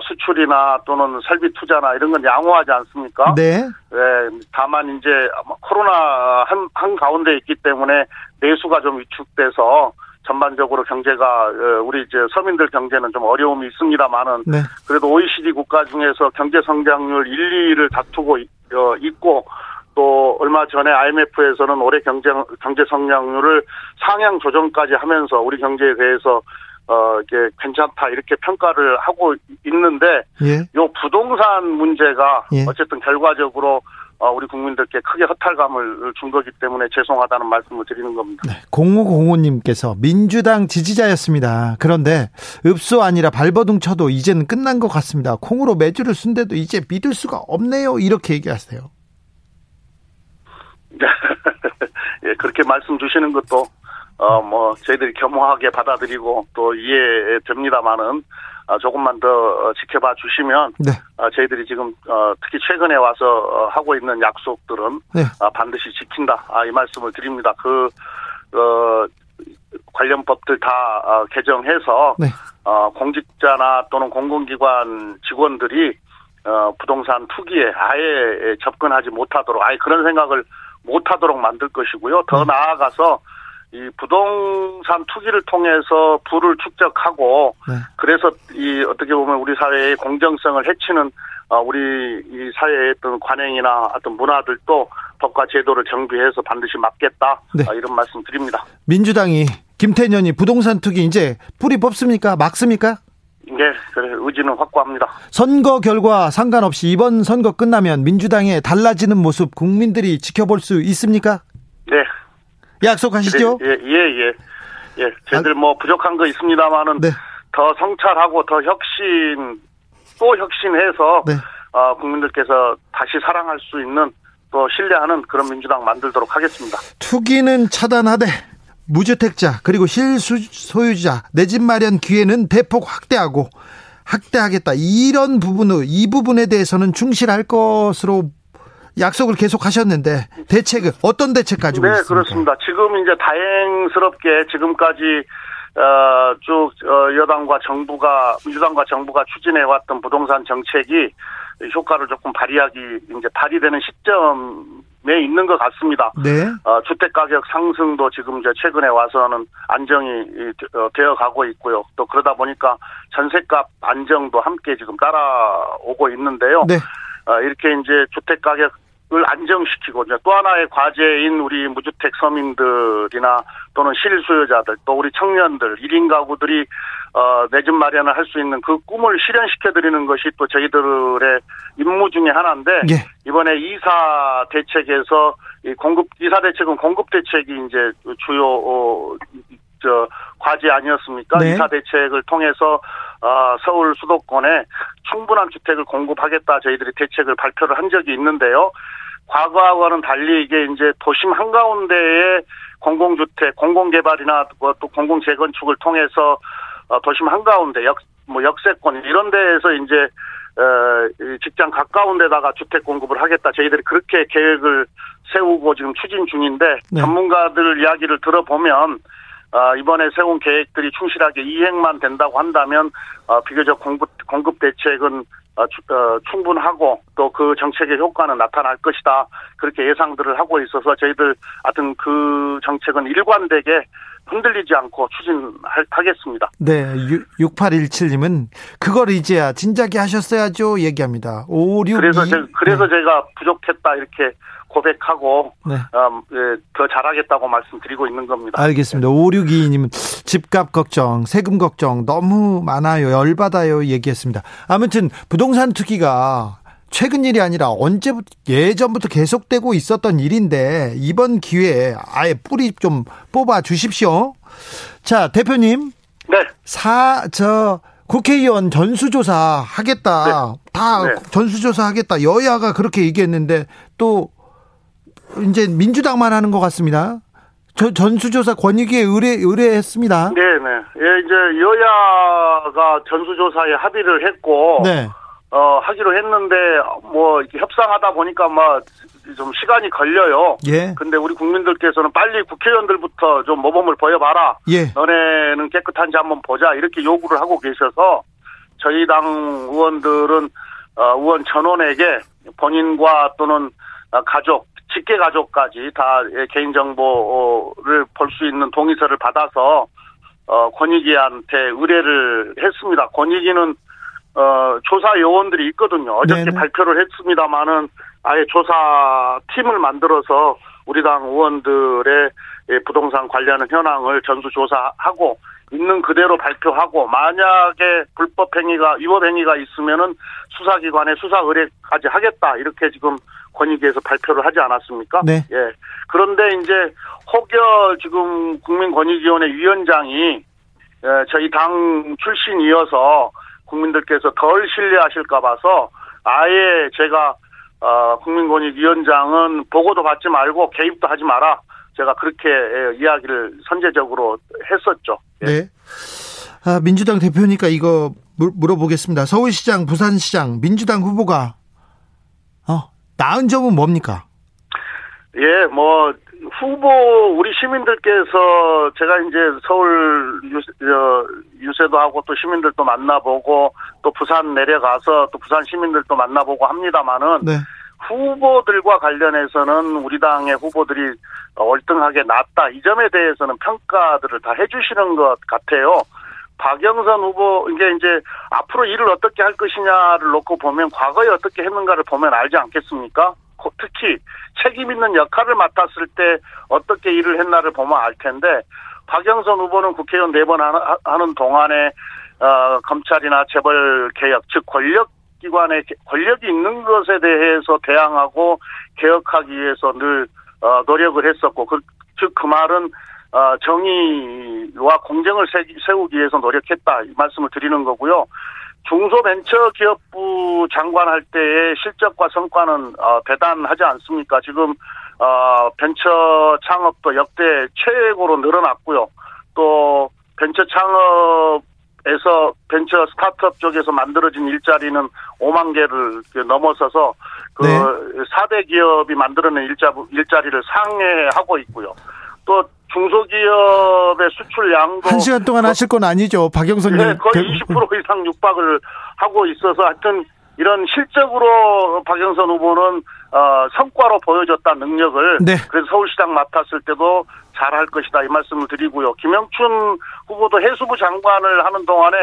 수출이나 또는 설비 투자나 이런 건 양호하지 않습니까? 네. 예, 다만 이제 코로나 한, 한 가운데 있기 때문에 내수가 좀 위축돼서 전반적으로 경제가 어, 우리 이제 서민들 경제는 좀 어려움이 있습니다만은 네. 그래도 OECD 국가 중에서 경제 성장률 1, 2위를 다투고 있, 어, 있고 또 얼마 전에 IMF에서는 올해 경제 경제 성장률을 상향 조정까지 하면서 우리 경제에 대해서 어 이게 괜찮다 이렇게 평가를 하고 있는데 예. 요 부동산 문제가 예. 어쨌든 결과적으로 어, 우리 국민들께 크게 허탈감을 준 거기 때문에 죄송하다는 말씀을 드리는 겁니다. 네. 0505님께서 민주당 지지자였습니다. 그런데 읍소 아니라 발버둥 쳐도 이제는 끝난 것 같습니다. 콩으로 매주를 쓴데도 이제 믿을 수가 없네요. 이렇게 얘기하세요. 예, 그렇게 말씀 주시는 것도 어 뭐 저희들이 겸허하게 받아들이고 또 이해됩니다만은 아, 조금만 더 어, 지켜봐 주시면 네. 아, 저희들이 지금 어, 특히 최근에 와서 어, 하고 있는 약속들은 네. 아, 반드시 지킨다. 아, 이 말씀을 드립니다. 그 어, 관련 법들 다 어, 개정해서 네. 어, 공직자나 또는 공공기관 직원들이 어, 부동산 투기에 아예 접근하지 못하도록 아예 그런 생각을 못하도록 만들 것이고요. 더 네. 나아가서 이 부동산 투기를 통해서 부를 축적하고 네. 그래서 이 어떻게 보면 우리 사회의 공정성을 해치는 어, 우리 이 사회의 어떤 관행이나 어떤 문화들도 법과 제도를 정비해서 반드시 막겠다 네. 어, 이런 말씀 드립니다. 민주당이 김태년이 부동산 투기 이제 뿌리 뽑습니까? 막습니까? 네, 그래 의지는 확고합니다. 선거 결과 상관없이 이번 선거 끝나면 민주당의 달라지는 모습 국민들이 지켜볼 수 있습니까? 네, 약속하시죠? 예, 예, 예. 예, 저희들 뭐 부족한 거 있습니다만은 네. 더 성찰하고 더 혁신 또 혁신해서 네. 어, 국민들께서 다시 사랑할 수 있는 또 신뢰하는 그런 민주당 만들도록 하겠습니다. 투기는 차단하되 무주택자 그리고 실소유자 내 집 마련 기회는 대폭 확대하고 확대하겠다 이런 부분을 이 부분에 대해서는 충실할 것으로 약속을 계속 하셨는데 대책은 어떤 대책 가지고 네, 있습니까? 그렇습니다. 지금 이제 다행스럽게 지금까지 어, 쭉 어, 여당과 정부가 민주당과 정부가 추진해 왔던 부동산 정책이 효과를 조금 발휘하기 이제 발휘되는 시점에 있는 것 같습니다. 네. 어, 주택 가격 상승도 지금 이제 최근에 와서는 안정이 이, 어, 되어 가고 있고요. 또 그러다 보니까 전세값 안정도 함께 지금 따라오고 있는데요. 네. 어, 이렇게 이제 주택 가격 안정시키고 또 하나의 과제인 우리 무주택 서민들이나 또는 실수요자들 또 우리 청년들 1인 가구들이 어, 내 집 마련을 할 수 있는 그 꿈을 실현시켜 드리는 것이 또 저희들의 임무 중에 하나인데 예. 이번에 이사 대책에서 이 공급 이사 대책은 공급 대책이 이제 주요 어, 저 과제 아니었습니까? 네. 이사 대책을 통해서 어, 서울 수도권에 충분한 주택을 공급하겠다 저희들이 대책을 발표를 한 적이 있는데요. 과거하고는 달리 이게 이제 도심 한가운데에 공공주택, 공공개발이나 뭐또 공공재건축을 통해서 어, 도심 한가운데 역, 뭐 역세권 이런 데에서 이제 어, 직장 가까운 데다가 주택 공급을 하겠다. 저희들이 그렇게 계획을 세우고 지금 추진 중인데 네. 전문가들 이야기를 들어보면 어, 이번에 세운 계획들이 충실하게 이행만 된다고 한다면 어, 비교적 공급 공급 대책은 충분하고 또 그 정책의 효과는 나타날 것이다 그렇게 예상들을 하고 있어서 저희들 하여튼 그 정책은 일관되게 흔들리지 않고 추진하겠습니다. 네, 6817님은 그걸 이제야 진작에 하셨어야죠 얘기합니다. 56 그래서 제, 그래서 네. 제가 부족했다 이렇게 고백하고 네. 음, 예, 더 잘하겠다고 말씀드리고 있는 겁니다. 알겠습니다. 5622님은 집값 걱정, 세금 걱정 너무 많아요. 열받아요. 얘기했습니다. 아무튼 부동산 투기가 최근 일이 아니라 언제부터 예전부터 계속되고 있었던 일인데 이번 기회에 아예 뿌리 좀 뽑아 주십시오. 자, 대표님. 네. 사 저 국회의원 전수조사 하겠다. 네. 다 네. 전수조사 하겠다. 여야가 그렇게 얘기했는데 또 이제 민주당만 하는 것 같습니다. 저 전수조사 권익위에 의뢰 의뢰했습니다. 네, 네. 예, 이제 여야가 전수조사에 합의를 했고 네. 어 하기로 했는데 뭐 협상하다 보니까 뭐좀 시간이 걸려요. 예. 근데 우리 국민들께서는 빨리 국회의원들부터 좀 모범을 보여봐라. 예. 너네는 깨끗한지 한번 보자 이렇게 요구를 하고 계셔서 저희 당 의원들은 어, 의원 전원에게 본인과 또는 어, 가족 직계 가족까지 다 개인정보를 볼 수 있는 동의서를 받아서 어, 권익위한테 의뢰를 했습니다. 권익위는 어, 조사 요원들이 있거든요. 어저께 네네. 발표를 했습니다마는 아예 조사 팀을 만들어서 우리 당 의원들의 부동산 관련 현황을 전수조사하고 있는 그대로 발표하고 만약에 불법 행위가 위법 행위가 있으면은 수사기관에 수사 의뢰까지 하겠다 이렇게 지금 권익위에서 발표를 하지 않았습니까? 네. 예. 그런데 이제 혹여 지금 국민권익위원회 위원장이 저희 당 출신이어서 국민들께서 덜 신뢰하실까 봐서 아예 제가 어, 국민권익위원장은 보고도 받지 말고 개입도 하지 마라. 제가 그렇게 이야기를 선제적으로 했었죠. 예. 네. 아, 민주당 대표니까 이거 물어보겠습니다. 서울시장, 부산시장, 민주당 후보가 어, 나은 점은 뭡니까? 예, 뭐 후보 우리 시민들께서 제가 이제 서울 유세, 도 하고 또 시민들도 만나보고 또 부산 내려가서 또 부산 시민들도 만나보고 합니다만은 네. 후보들과 관련해서는 우리 당의 후보들이 월등하게 낮다 이 점에 대해서는 평가들을 다 해주시는 것 같아요. 박영선 후보 이게 이제 앞으로 일을 어떻게 할 것이냐를 놓고 보면 과거에 어떻게 했는가를 보면 알지 않겠습니까? 특히 책임 있는 역할을 맡았을 때 어떻게 일을 했나를 보면 알 텐데 박영선 후보는 국회의원 네 번 하는 동안에 어, 검찰이나 재벌 개혁 즉 권력 기관의 권력이 있는 것에 대해서 대항하고 개혁하기 위해서 늘 어, 노력을 했었고 그, 즉 그 말은 어, 정의와 공정을 세우기 위해서 노력했다 이 말씀을 드리는 거고요. 중소벤처기업부 장관 할 때의 실적과 성과는 어, 대단하지 않습니까? 지금 어, 벤처 창업도 역대 최고로 늘어났고요. 또 벤처 창업에서 벤처 스타트업 쪽에서 만들어진 일자리는 5만 개를 넘어서서 그 네. 4대 기업이 만들어낸 일자, 일자리를 상회하고 있고요. 또 중소기업의 수출량도 한 시간 동안 하실 건 아니죠, 박영선 네, 거의 20% 이상 육박을 하고 있어서 하여튼 이런 실적으로 박영선 후보는 어, 성과로 보여줬다 능력을 네. 그래서 서울시장 맡았을 때도 잘할 것이다 이 말씀을 드리고요. 김영춘 후보도 해수부 장관을 하는 동안에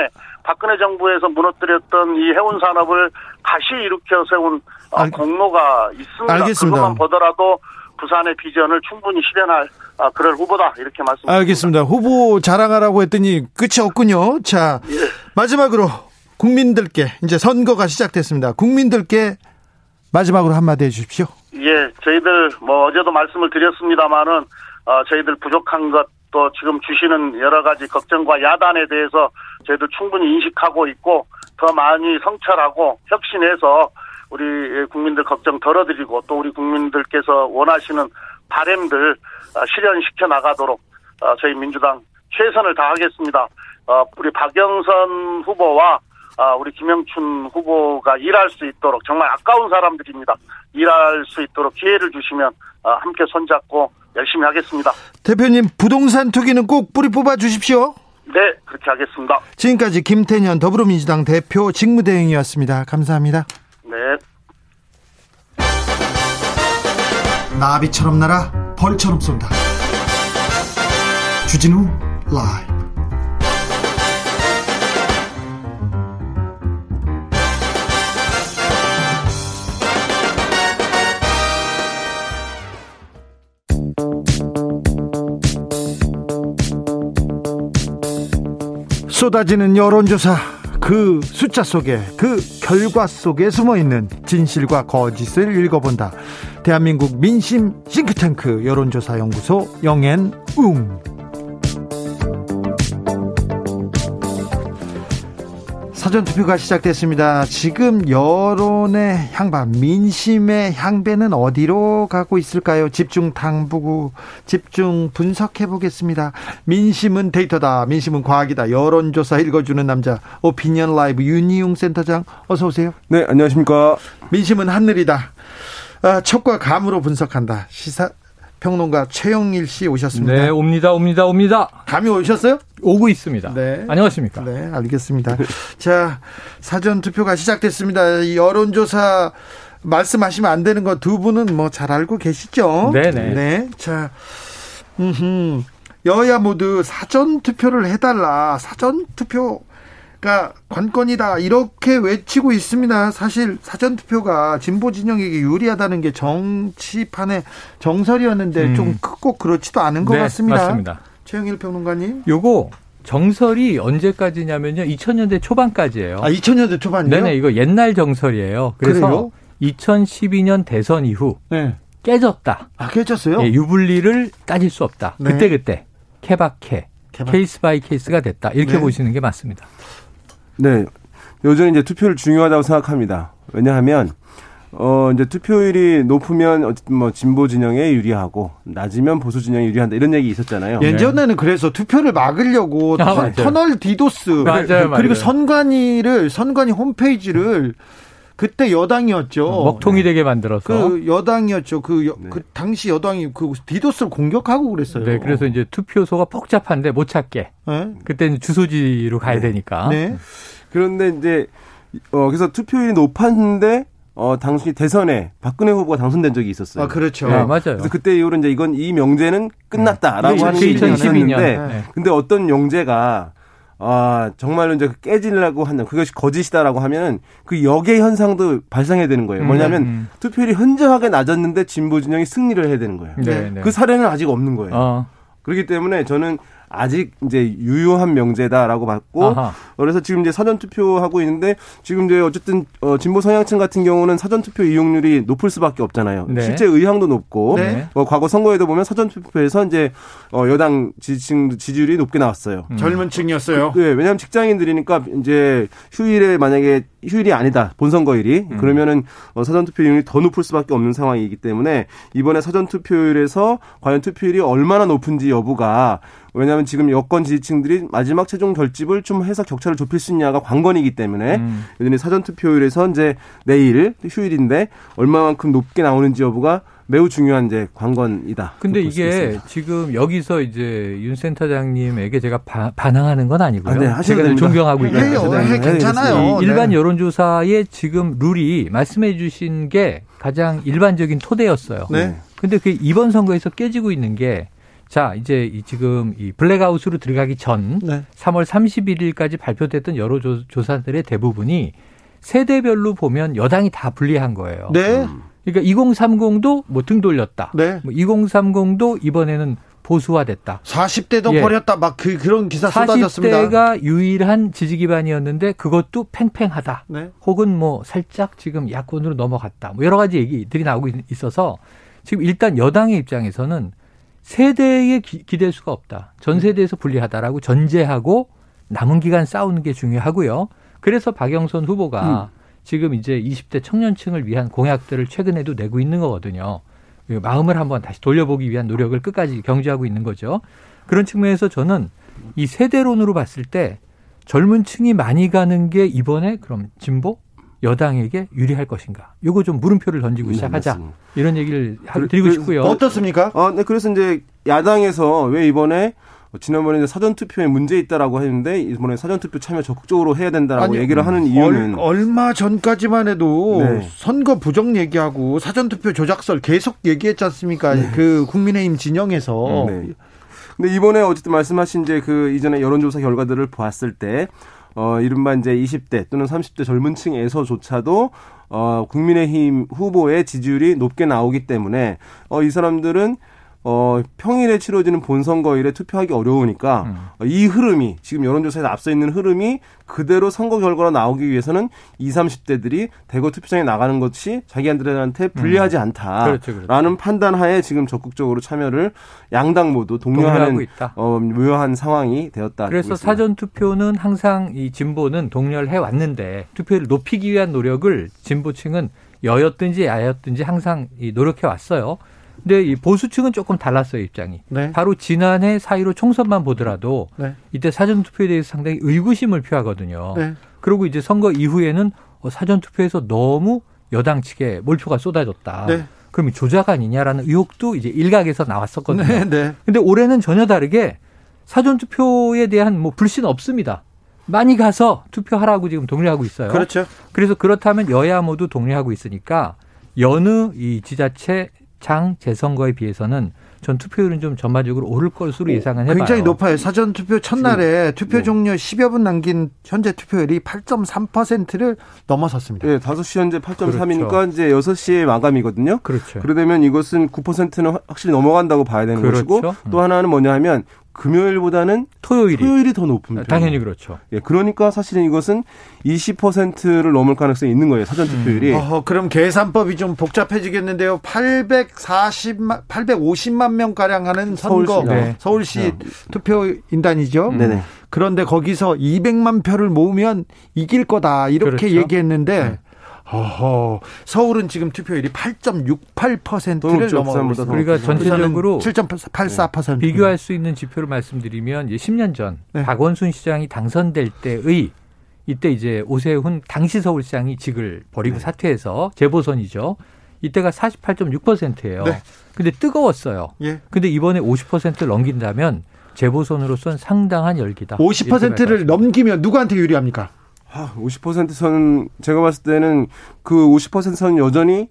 박근혜 정부에서 무너뜨렸던 이 해운 산업을 다시 일으켜 세운 어, 알- 공로가 있습니다. 알겠습니다. 그것만 보더라도 부산의 비전을 충분히 실현할 아, 그럴 후보다 이렇게 말씀드립니다. 알겠습니다. 후보 자랑하라고 했더니 끝이 없군요. 자, 마지막으로 국민들께 이제 선거가 시작됐습니다. 국민들께 마지막으로 한마디 해주십시오. 예, 저희들 뭐 어제도 말씀을 드렸습니다만은 어, 저희들 부족한 것 또 지금 주시는 여러 가지 걱정과 야단에 대해서 저희들 충분히 인식하고 있고 더 많이 성찰하고 혁신해서 우리 국민들 걱정 덜어드리고 또 우리 국민들께서 원하시는 바램들 어, 실현시켜 나가도록 어, 저희 민주당 최선을 다하겠습니다. 어, 우리 박영선 후보와 아, 우리 김영춘 후보가 일할 수 있도록 정말 아까운 사람들입니다. 일할 수 있도록 기회를 주시면 아, 함께 손잡고 열심히 하겠습니다. 대표님 부동산 투기는 꼭 뿌리 뽑아 주십시오. 네, 그렇게 하겠습니다. 지금까지 김태년 더불어민주당 대표 직무대행이었습니다. 감사합니다. 네. 나비처럼 날아 벌처럼 쏜다. 주진우 라이브. 쏟아지는 여론조사 그 숫자 속에 그 결과 속에 숨어 있는 진실과 거짓을 읽어본다. 대한민국 민심 싱크탱크 여론조사 연구소 영앤웅 사전 투표가 시작됐습니다. 지금 여론의 향방, 민심의 향배는 어디로 가고 있을까요? 집중 당부구, 집중 분석해 보겠습니다. 민심은 데이터다. 민심은 과학이다. 여론조사 읽어주는 남자, 오피니언 라이브 윤희용 센터장, 어서 오세요. 네, 안녕하십니까. 민심은 하늘이다. 아, 촉과 감으로 분석한다. 시사 평론가 최영일 씨 오셨습니다. 네, 옵니다, 옵니다, 옵니다. 감이 오셨어요? 오고 있습니다. 네. 안녕하십니까? 네, 알겠습니다. 자, 사전 투표가 시작됐습니다. 이 여론조사 말씀하시면 안 되는 거 두 분은 뭐 잘 알고 계시죠? 네네. 네. 자, 음, 여야 모두 사전 투표를 해달라. 사전 투표가 관건이다. 이렇게 외치고 있습니다. 사실 사전 투표가 진보 진영에게 유리하다는 게 정치판의 정설이었는데 음. 좀꼭 그렇지도 않은 것 네, 같습니다. 맞습니다. 최영일 평론가님. 요거 정설이 언제까지냐면요. 2000년대 초반까지예요. 아, 2000년대 초반이요? 네네, 이거 옛날 정설이에요. 그래서 그래요? 2012년 대선 이후 네. 깨졌다. 아, 깨졌어요? 예, 유불리를 따질 수 없다. 네. 그때 그때 케바케, 케바케. case by case가 됐다. 이렇게 네. 보시는 게 맞습니다. 네. 요즘 이제 투표를 중요하다고 생각합니다. 왜냐하면, 어, 이제 투표율이 높으면 어쨌든 뭐 진보 진영에 유리하고, 낮으면 보수 진영에 유리한다. 이런 얘기 있었잖아요. 예전에는 그래서 투표를 막으려고 아, 터- 맞아요. 터널 디도스 맞아요, 그리고 맞아요. 선관위를 선관위 홈페이지를 그때 여당이었죠. 먹통이 되게 만들어서. 그 여당이었죠. 그, 여- 네. 그 당시 여당이 그 디도스를 공격하고 그랬어요. 네, 그래서 이제 투표소가 복잡한데 못 찾게. 네. 그때는 주소지로 가야 되니까. 네. 그런데 이제, 어, 그래서 투표율이 높았는데, 어, 당시 대선에 박근혜 후보가 당선된 적이 있었어요. 아 그렇죠. 네, 맞아요. 그래서 그때 이후로 이제 이건 이 명제는 끝났다라고 네. 하는 그게2012 년. 있었는데, 네. 근데 어떤 영재가 아 정말로 이제 깨지려고 한다 그것이 거짓이다라고 하면 그 역의 현상도 발생해야 되는 거예요. 뭐냐면 음. 투표율이 현저하게 낮았는데 진보 진영이 승리를 해야 되는 거예요. 네, 네. 그 사례는 아직 없는 거예요. 어, 그렇기 때문에 저는 아직 이제 유효한 명제다라고 봤고 아하. 그래서 지금 이제 사전 투표하고 있는데 지금 이제 어쨌든 어, 진보 성향층 같은 경우는 사전 투표 이용률이 높을 수밖에 없잖아요. 네. 실제 의향도 높고 네. 어, 과거 선거에도 보면 사전 투표에서 이제 어, 여당 지지층 지지율이 높게 나왔어요. 음. 젊은 층이었어요. 네, 왜냐하면 직장인들이니까 이제 휴일에 만약에 휴일이 아니다 본선거일이 음. 그러면은 어, 사전 투표율이 더 높을 수밖에 없는 상황이기 때문에 이번에 사전 투표율에서 과연 투표율이 얼마나 높은지 여부가 왜냐하면 지금 여권 지지층들이 마지막 최종 결집을 좀 해서 격차를 좁힐 수 있냐가 관건이기 때문에 음. 여전히 사전 투표율에서 이제 내일 휴일인데 얼마만큼 높게 나오는지 여부가 매우 중요한 이제 관건이다. 근데 이게 있습니다. 지금 여기서 이제 윤 센터장님에게 제가 바, 반항하는 건 아니고요. 아, 네, 제가 늘. 존경하고 해요. 있거든요. 네, 해, 네, 괜찮아요. 이 일반 네. 여론조사의 지금 룰이 말씀해 주신 게 가장 일반적인 토대였어요. 네. 근데 그 이번 선거에서 깨지고 있는 게 자, 이제 이 지금 이 블랙아웃으로 들어가기 전 네. 3월 31일까지 발표됐던 여론조사들의 대부분이 세대별로 보면 여당이 다 불리한 거예요. 네. 그러니까 2030도 뭐 등 돌렸다. 네. 뭐 2030도 이번에는 보수화됐다. 40대도 예. 버렸다. 막 그, 그런 기사 쏟아졌습니다. 40대가 유일한 지지 기반이었는데 그것도 팽팽하다. 네. 혹은 뭐 살짝 지금 야권으로 넘어갔다. 뭐 여러 가지 얘기들이 나오고 있- 있어서 지금 일단 여당의 입장에서는 세대에 기, 기댈 수가 없다. 전 세대에서 불리하다라고 전제하고 남은 기간 싸우는 게 중요하고요. 그래서 박영선 후보가 지금 이제 20대 청년층을 위한 공약들을 최근에도 내고 있는 거거든요. 그 마음을 한번 다시 돌려보기 위한 노력을 끝까지 경주하고 있는 거죠. 그런 측면에서 저는 이 세대론으로 봤을 때 젊은 층이 많이 가는 게 이번에 그럼 진보 여당에게 유리할 것인가? 요거 좀 물음표를 던지고 네, 시작하자. 맞습니다. 이런 얘기를 하- 그- 드리고 그- 싶고요. 어떻습니까? 아, 네, 그래서 이제 야당에서 왜 이번에 지난번에 이제 사전 투표에 문제 있다라고 했는데 이번에 사전 투표 참여 적극적으로 해야 된다라고 아니, 얘기를 하는 이유는 얼, 얼마 전까지만 해도 네. 선거 부정 얘기하고 사전 투표 조작설 계속 얘기했지 않습니까? 그 국민의힘 진영에서. 네. 근데 이번에 어쨌든 말씀하신 이제 그 이전에 여론조사 결과들을 봤을 때, 어, 이른바 이제 20대 또는 30대 젊은 층에서조차도, 어, 국민의힘 후보의 지지율이 높게 나오기 때문에, 어, 이 사람들은 어, 평일에 치러지는 본선거일에 투표하기 어려우니까 음. 어, 이 흐름이 지금 여론조사에 앞서 있는 흐름이 그대로 선거 결과로 나오기 위해서는 20, 30대들이 대거 투표장에 나가는 것이 자기한테 불리하지 않다라는 그렇죠, 그렇죠. 판단하에 지금 적극적으로 참여를 양당 모두 독려하는. 어, 묘한 상황이 되었다. 그래서 사전 투표는 항상 이 진보는 독려를 해 왔는데 투표를 높이기 위한 노력을 진보층은 여였든지 야였든지 항상 이 노력해 왔어요. 근데 이 보수층은 조금 달랐어요 입장이. 네. 바로 지난해 4.15 총선만 보더라도 네. 이때 사전 투표에 대해서 상당히 의구심을 표하거든요. 네. 그리고 이제 선거 이후에는 어, 사전 투표에서 너무 여당 측에 몰표가 쏟아졌다. 네. 그럼 조작 아니냐라는 의혹도 이제 일각에서 나왔었거든요. 네, 네. 근데 올해는 전혀 다르게 사전 투표에 대한 뭐 불신 없습니다. 많이 가서 투표하라고 지금 독려하고 있어요. 그렇죠. 그래서 그렇다면 여야 모두 독려하고 있으니까 여느 이 지자체 장 재선거에 비해서는 전 투표율은 좀 전반적으로 오를 것으로 예상은 해봐요. 굉장히 높아요. 사전 투표 첫날에 투표 종료 10여 분 남긴 현재 투표율이 8.3%를 넘어섰습니다. 예, 5시 현재 8.3이니까 그렇죠. 이제 6시에 마감이거든요. 그렇죠. 그러려면 이것은 9%는 확실히 넘어간다고 봐야 되는 그렇죠. 것이고 음. 또 하나는 뭐냐 하면 금요일보다는 토요일이 토요일이 더 높은 편. 당연히 그렇죠. 예, 그러니까 사실은 이것은 20%를 넘을 가능성이 있는 거예요. 사전 투표율이. 어허, 그럼 계산법이 좀 복잡해지겠는데요. 840만, 850만 명 가량 하는 선거 서울시. 네. 서울시 투표 인단이죠. 네네. 그런데 거기서 200만 표를 모으면 이길 거다 이렇게 그렇죠. 얘기했는데 어허, 서울은 지금 투표율이 8.68%를 높죠. 넘어가고 부산보다 있습니다. 더 우리가 전체적으로 7.84%. 비교할 수 있는 지표를 말씀드리면 이제 10년 전 네. 박원순 시장이 당선될 때의 이때 이제 오세훈 당시 서울시장이 직을 버리고 네. 사퇴해서 재보선이죠. 이때가 48.6%예요. 네. 근데 뜨거웠어요. 예. 근데 이번에 50%를 넘긴다면 재보선으로선 상당한 열기다. 이렇게 50%를 넘기면 누구한테 유리합니까? 아, 50%선 제가 봤을 때는 그 50%선 여전히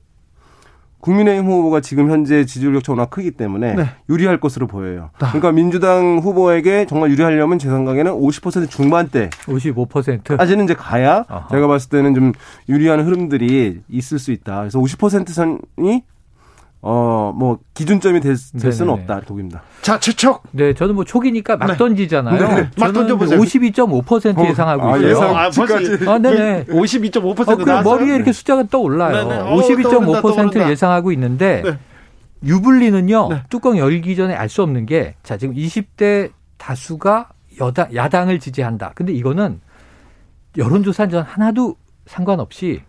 국민의힘 후보가 지금 현재 지지율 격차 워낙 크기 때문에 네. 유리할 것으로 보여요. 아. 그러니까 민주당 후보에게 정말 유리하려면 제 생각에는 50% 중반대 55%. 까지는 이제 가야 아하. 제가 봤을 때는 좀 유리한 흐름들이 있을 수 있다. 그래서 50% 선이 어 뭐 기준점이 될, 될 수는. 없다. 이렇게 보입니다. 자, 추측. 네, 저는 뭐 초기니까 막 네. 던지잖아요. 네, 막 저는 던져보세요. 52.5% 예상하고 아, 있어요. 예상. 아, 벌써 지금까지. 아, 네네. 52.5% 어, 그? 머리에 이렇게 숫자가 떠올라요. 네네. 어우, 떠오른다, 52.5%를 떠오른다. 예상하고 있는데 네. 유불리는요. 네. 뚜껑 열기 전에 알 수 없는 게 자, 지금 20대 다수가 여당 야당을 지지한다. 근데 이거는 여론조사 전 하나도 상관없이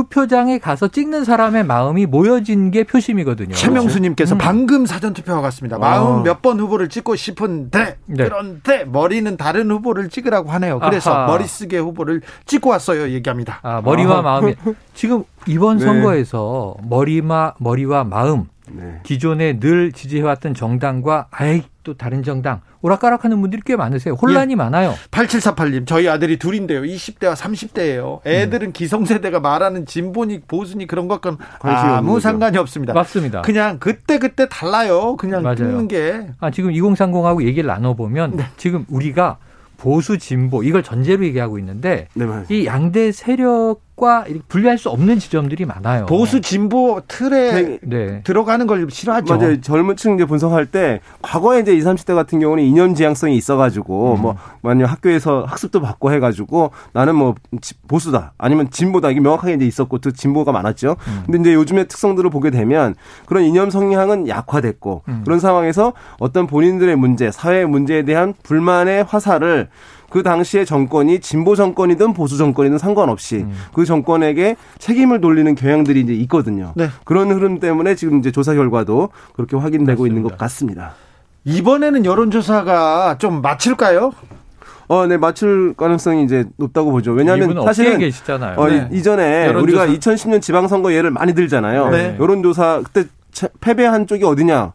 투표장에 가서 찍는 사람의 마음이 모여진 게 표심이거든요. 최명수님께서 음. 방금 사전 투표가 갔습니다. 마음 몇 번 후보를 찍고 싶은데 네. 그런데 머리는 다른 후보를 찍으라고 하네요. 그래서 아하. 머릿속에 후보를 찍고 왔어요. 얘기합니다. 아, 머리와 마음이 지금 이번 네. 선거에서 머리마 머리와 마음 네. 기존에 늘 지지해왔던 정당과 아이 또 다른 정당 오락가락하는 분들이 꽤 많으세요. 혼란이 예. 많아요. 8748님, 저희 아들이 둘인데요. 20대와 30대예요. 애들은 기성세대가 말하는 진보니 보수니 그런 것과는 아무 거죠. 상관이 없습니다. 맞습니다. 그냥 그때 그때 달라요. 그냥. 찍는 게. 아, 지금 2030하고 얘기를 나눠 보면 네. 지금 우리가 보수 진보 이걸 전제로 얘기하고 있는데 네. 이 양대 세력 과 이렇게 분리할 수 없는 지점들이 많아요. 보수 진보 틀에 네. 들어가는 걸 싫어하죠. 맞아요. 젊은 층 이제 분석할 때 과거에 이제 20, 30대 같은 경우는 이념 지향성이 있어 가지고 음. 뭐 만약 학교에서 학습도 받고 해 가지고 나는 뭐 지- 보수다 아니면 진보다 이게 명확하게 이제 있었고 또 진보가 많았죠. 음. 근데 이제 요즘의 특성들을 보게 되면 그런 이념 성향은 약화됐고 음. 그런 상황에서 어떤 본인들의 문제, 사회 문제에 대한 불만의 화살을 그 당시에 정권이 진보 정권이든 보수 정권이든 상관없이 음. 그 정권에게 책임을 돌리는 경향들이 이제 있거든요. 네. 그런 흐름 때문에 지금 이제 조사 결과도 그렇게 확인되고 있는 것 같습니다. 이번에는 여론조사가 좀 맞출까요? 어, 네, 맞출 가능성이 이제 높다고 보죠. 왜냐하면 사실은. 어, 네. 이- 이전에 여론조사. 우리가 2010년 지방선거 예를 많이 들잖아요. 네. 여론조사 그때 채- 패배한 쪽이 어디냐?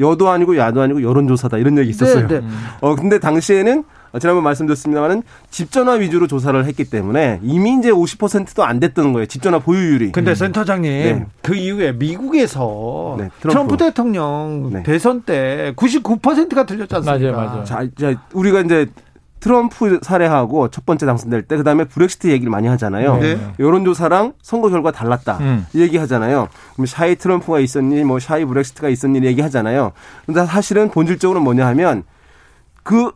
여도 아니고 야도 아니고 여론조사다 이런 얘기 있었어요. 네, 네. 어 근데 당시에는 어, 지난번 말씀드렸습니다만은 집전화 위주로 조사를 했기 때문에 이미 이제 50%도 안 됐던 거예요. 집전화 보유율이. 근데 센터장님 네. 그 이후에 미국에서 네, 트럼프. 트럼프. 대통령 네. 대선 때 99%가 틀렸지 않습니까? 맞아요, 맞아요. 자, 자, 우리가 이제 트럼프 사례하고 첫 번째 당선될 때 그다음에 브렉시트 얘기를 많이 하잖아요. 네. 여론조사랑 선거 결과 달랐다. 음. 이 얘기하잖아요. 그럼 샤이 트럼프가 있었니, 뭐 샤이 브렉시트가 있었니 얘기하잖아요. 근데 사실은 본질적으로 뭐냐 하면 그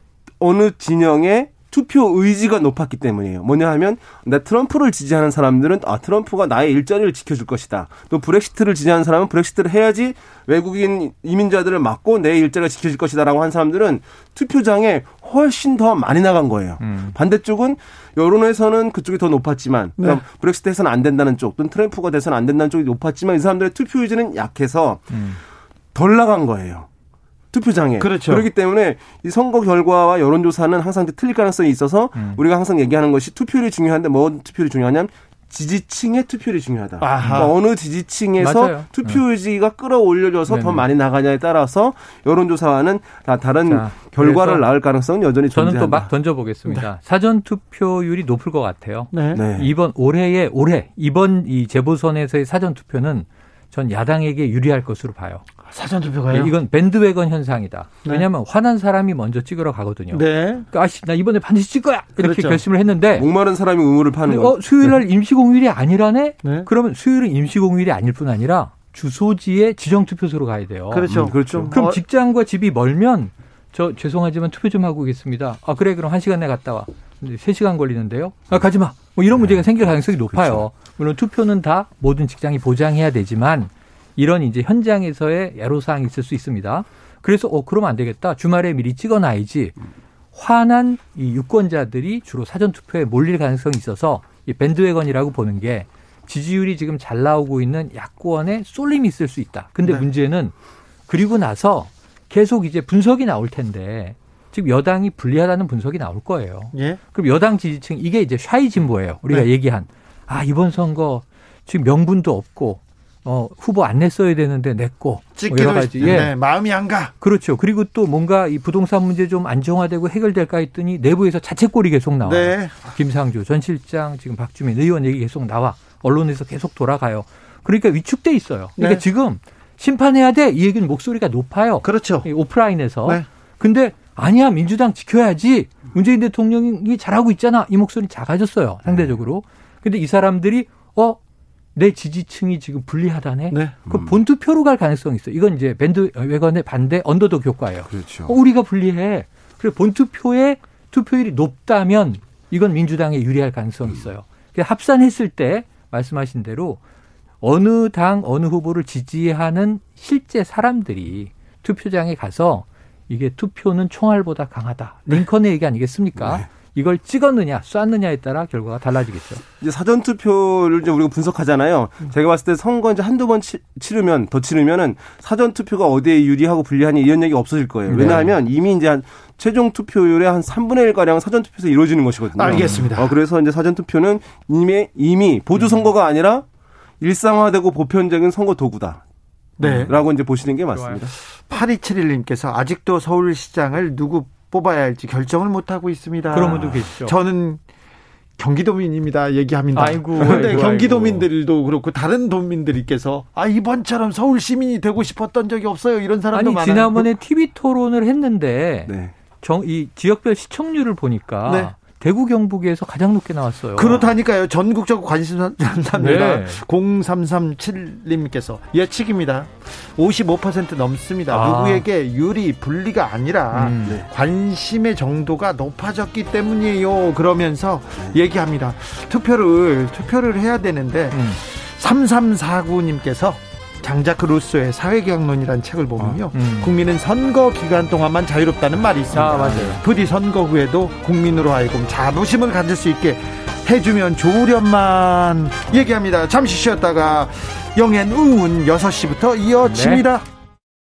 어느 진영의 투표 의지가 높았기 때문이에요. 뭐냐 하면 나 트럼프를 지지하는 사람들은 아 트럼프가 나의 일자리를 지켜줄 것이다. 또 브렉시트를 지지하는 사람은 브렉시트를 해야지 외국인 이민자들을 막고 내 일자리를 지켜줄 것이다라고 한 사람들은 투표장에 훨씬 더 많이 나간 거예요. 음. 반대쪽은 여론에서는 그쪽이 더 높았지만 네. 그러니까 브렉시트 해서는 안 된다는 쪽 또는 트럼프가 돼서는 안 된다는 쪽이 높았지만 이 사람들의 투표 의지는 약해서 음. 덜 나간 거예요. 투표장에. 그렇죠. 그렇기 때문에 이 선거 결과와 여론조사는 항상 틀릴 가능성이 있어서 음. 우리가 항상 얘기하는 것이 투표율이 중요한데 뭔 투표율이 중요하냐면 지지층의 투표율이 중요하다. 그러니까 어느 지지층에서 맞아요. 투표 의지가 끌어올려져서 더 네네. 많이 나가냐에 따라서 여론조사와는 다 다른 자, 결과를 낳을 가능성은 여전히 저는 존재한다. 또막 던져보겠습니다. 사전 투표율이 높을 것 같아요. 네. 네. 이번 올해의 올해 이번 이 재보선에서의 사전 투표는 전 야당에게 유리할 것으로 봐요. 사전 투표가요? 이건 밴드웨건 현상이다. 네. 왜냐하면 화난 사람이 먼저 찍으러 가거든요. 네. 그러니까 아씨 나 이번에 반드시 찍 거야 이렇게 그렇죠. 결심을 했는데 목마른 사람이 우물을 파는 거. 어 수요일 날 임시 공휴일이 아니라네. 네. 그러면 수요일은 임시 공휴일이 아닐 뿐 아니라 주소지에 지정 투표소로 가야 돼요. 그렇죠. 음, 그렇죠. 좀 그럼 어, 직장과 집이 멀면 저 죄송하지만 투표 좀 하고 오겠습니다. 아 그래 그럼 한 시간 내에 갔다 와. 근데 3시간 걸리는데요. 아 가지 마. 뭐 이런 문제가 생길 가능성이 높아요. 물론 투표는 다 모든 직장이 보장해야 되지만 이런 이제 현장에서의 애로 사항이 있을 수 있습니다. 그래서 어 그러면 안 되겠다. 주말에 미리 찍어 놔야지. 화난 이 유권자들이 주로 사전 투표에 몰릴 가능성이 있어서 이 밴드웨건이라고 보는 게 지지율이 지금 잘 나오고 있는 야권에 쏠림이 있을 수 있다. 근데 네. 문제는 그리고 나서 계속 이제 분석이 나올 텐데 지금 여당이 불리하다는 분석이 나올 거예요. 예. 그럼 여당 지지층 이게 이제 샤이 진보예요. 우리가 네. 얘기한 아 이번 선거 지금 명분도 없고 어 후보 안 냈어야 되는데 냈고 뭐 찍기도 여러 가지 네. 예 마음이 안 가. 그렇죠. 그리고 또 뭔가 이 부동산 문제 좀 안정화되고 해결될까 했더니 내부에서 자책골이 계속 나와요. 네. 김상조 전 실장 지금 박주민 의원 얘기 계속 나와 언론에서 계속 돌아가요. 그러니까 위축돼 있어요. 그러니까 네. 지금 심판해야 돼 이 얘기는 목소리가 높아요. 그렇죠. 이 오프라인에서. 네. 근데 아니야 민주당 지켜야지 문재인 대통령이 잘하고 있잖아 이 목소리 작아졌어요 상대적으로. 근데 이 사람들이 어 내 지지층이 지금 불리하다네. 네. 그 본투표로 갈 가능성이 있어. 요 이건 이제 밴드 외관의 반대 언더독 효과예요. 그렇죠. 어, 우리가 불리해. 그래 본투표의 투표율이 높다면 이건 민주당에 유리할 가능성이 있어요. 그래서 합산했을 때 말씀하신 대로 어느 당 어느 후보를 지지하는 실제 사람들이 투표장에 가서 이게 투표는 총알보다 강하다. 링컨의 얘기 아니겠습니까? 이걸 찍었느냐, 쐈느냐에 따라 결과가 달라지겠죠. 이제 사전 투표를 이제 우리가 분석하잖아요. 제가 봤을 때 선거 이제 한두 번 치, 치르면 더 치르면은 사전 투표가 어디에 유리하고 불리하니 이런 얘기 없어질 거예요. 네. 왜냐하면 이미 이제 한 최종 투표율의 한 3분의 1 가량 사전 투표에서 이루어지는 것이거든요. 알겠습니다. 어, 그래서 이제 사전 투표는 이미 이미 보조 선거가 아니라 일상화되고 보편적인 선거 도구다. 네. 라고 이제 보시는 게 맞습니다. 8271님께서 아직도 서울시장을 누구 뽑아야 할지 결정을 못 하고 있습니다. 그런 분도 계시죠. 저는 경기도민입니다. 얘기합니다. 아이고, 그런데 아이고, 경기도민들도 그렇고 다른 도민들께서 아 이번처럼 서울 시민이 되고 싶었던 적이 없어요. 이런 사람도 아니 많아요. 지난번에 TV 토론을 했는데 네. 정, 이 지역별 시청률을 보니까 네. 대구 경북에서 가장 높게 나왔어요. 그렇다니까요. 전국적 관심 감사합니다. 네. 0337님께서 예측입니다. 55% 넘습니다. 아. 누구에게 유리, 불리가 아니라 음. 네. 관심의 정도가 높아졌기 때문이에요. 그러면서 얘기합니다. 투표를 투표를 해야 되는데 음. 3349님께서 장자크 루소의 사회경론이라는 책을 보면요. 음. 국민은 선거 기간 동안만 자유롭다는 말이 있습니다. 아, 맞아요. 부디 선거 후에도 국민으로 하여금 자부심을 가질 수 있게 해주면 좋으련만 얘기합니다. 잠시 쉬었다가 영앤 우은 6시부터 이어집니다. 네.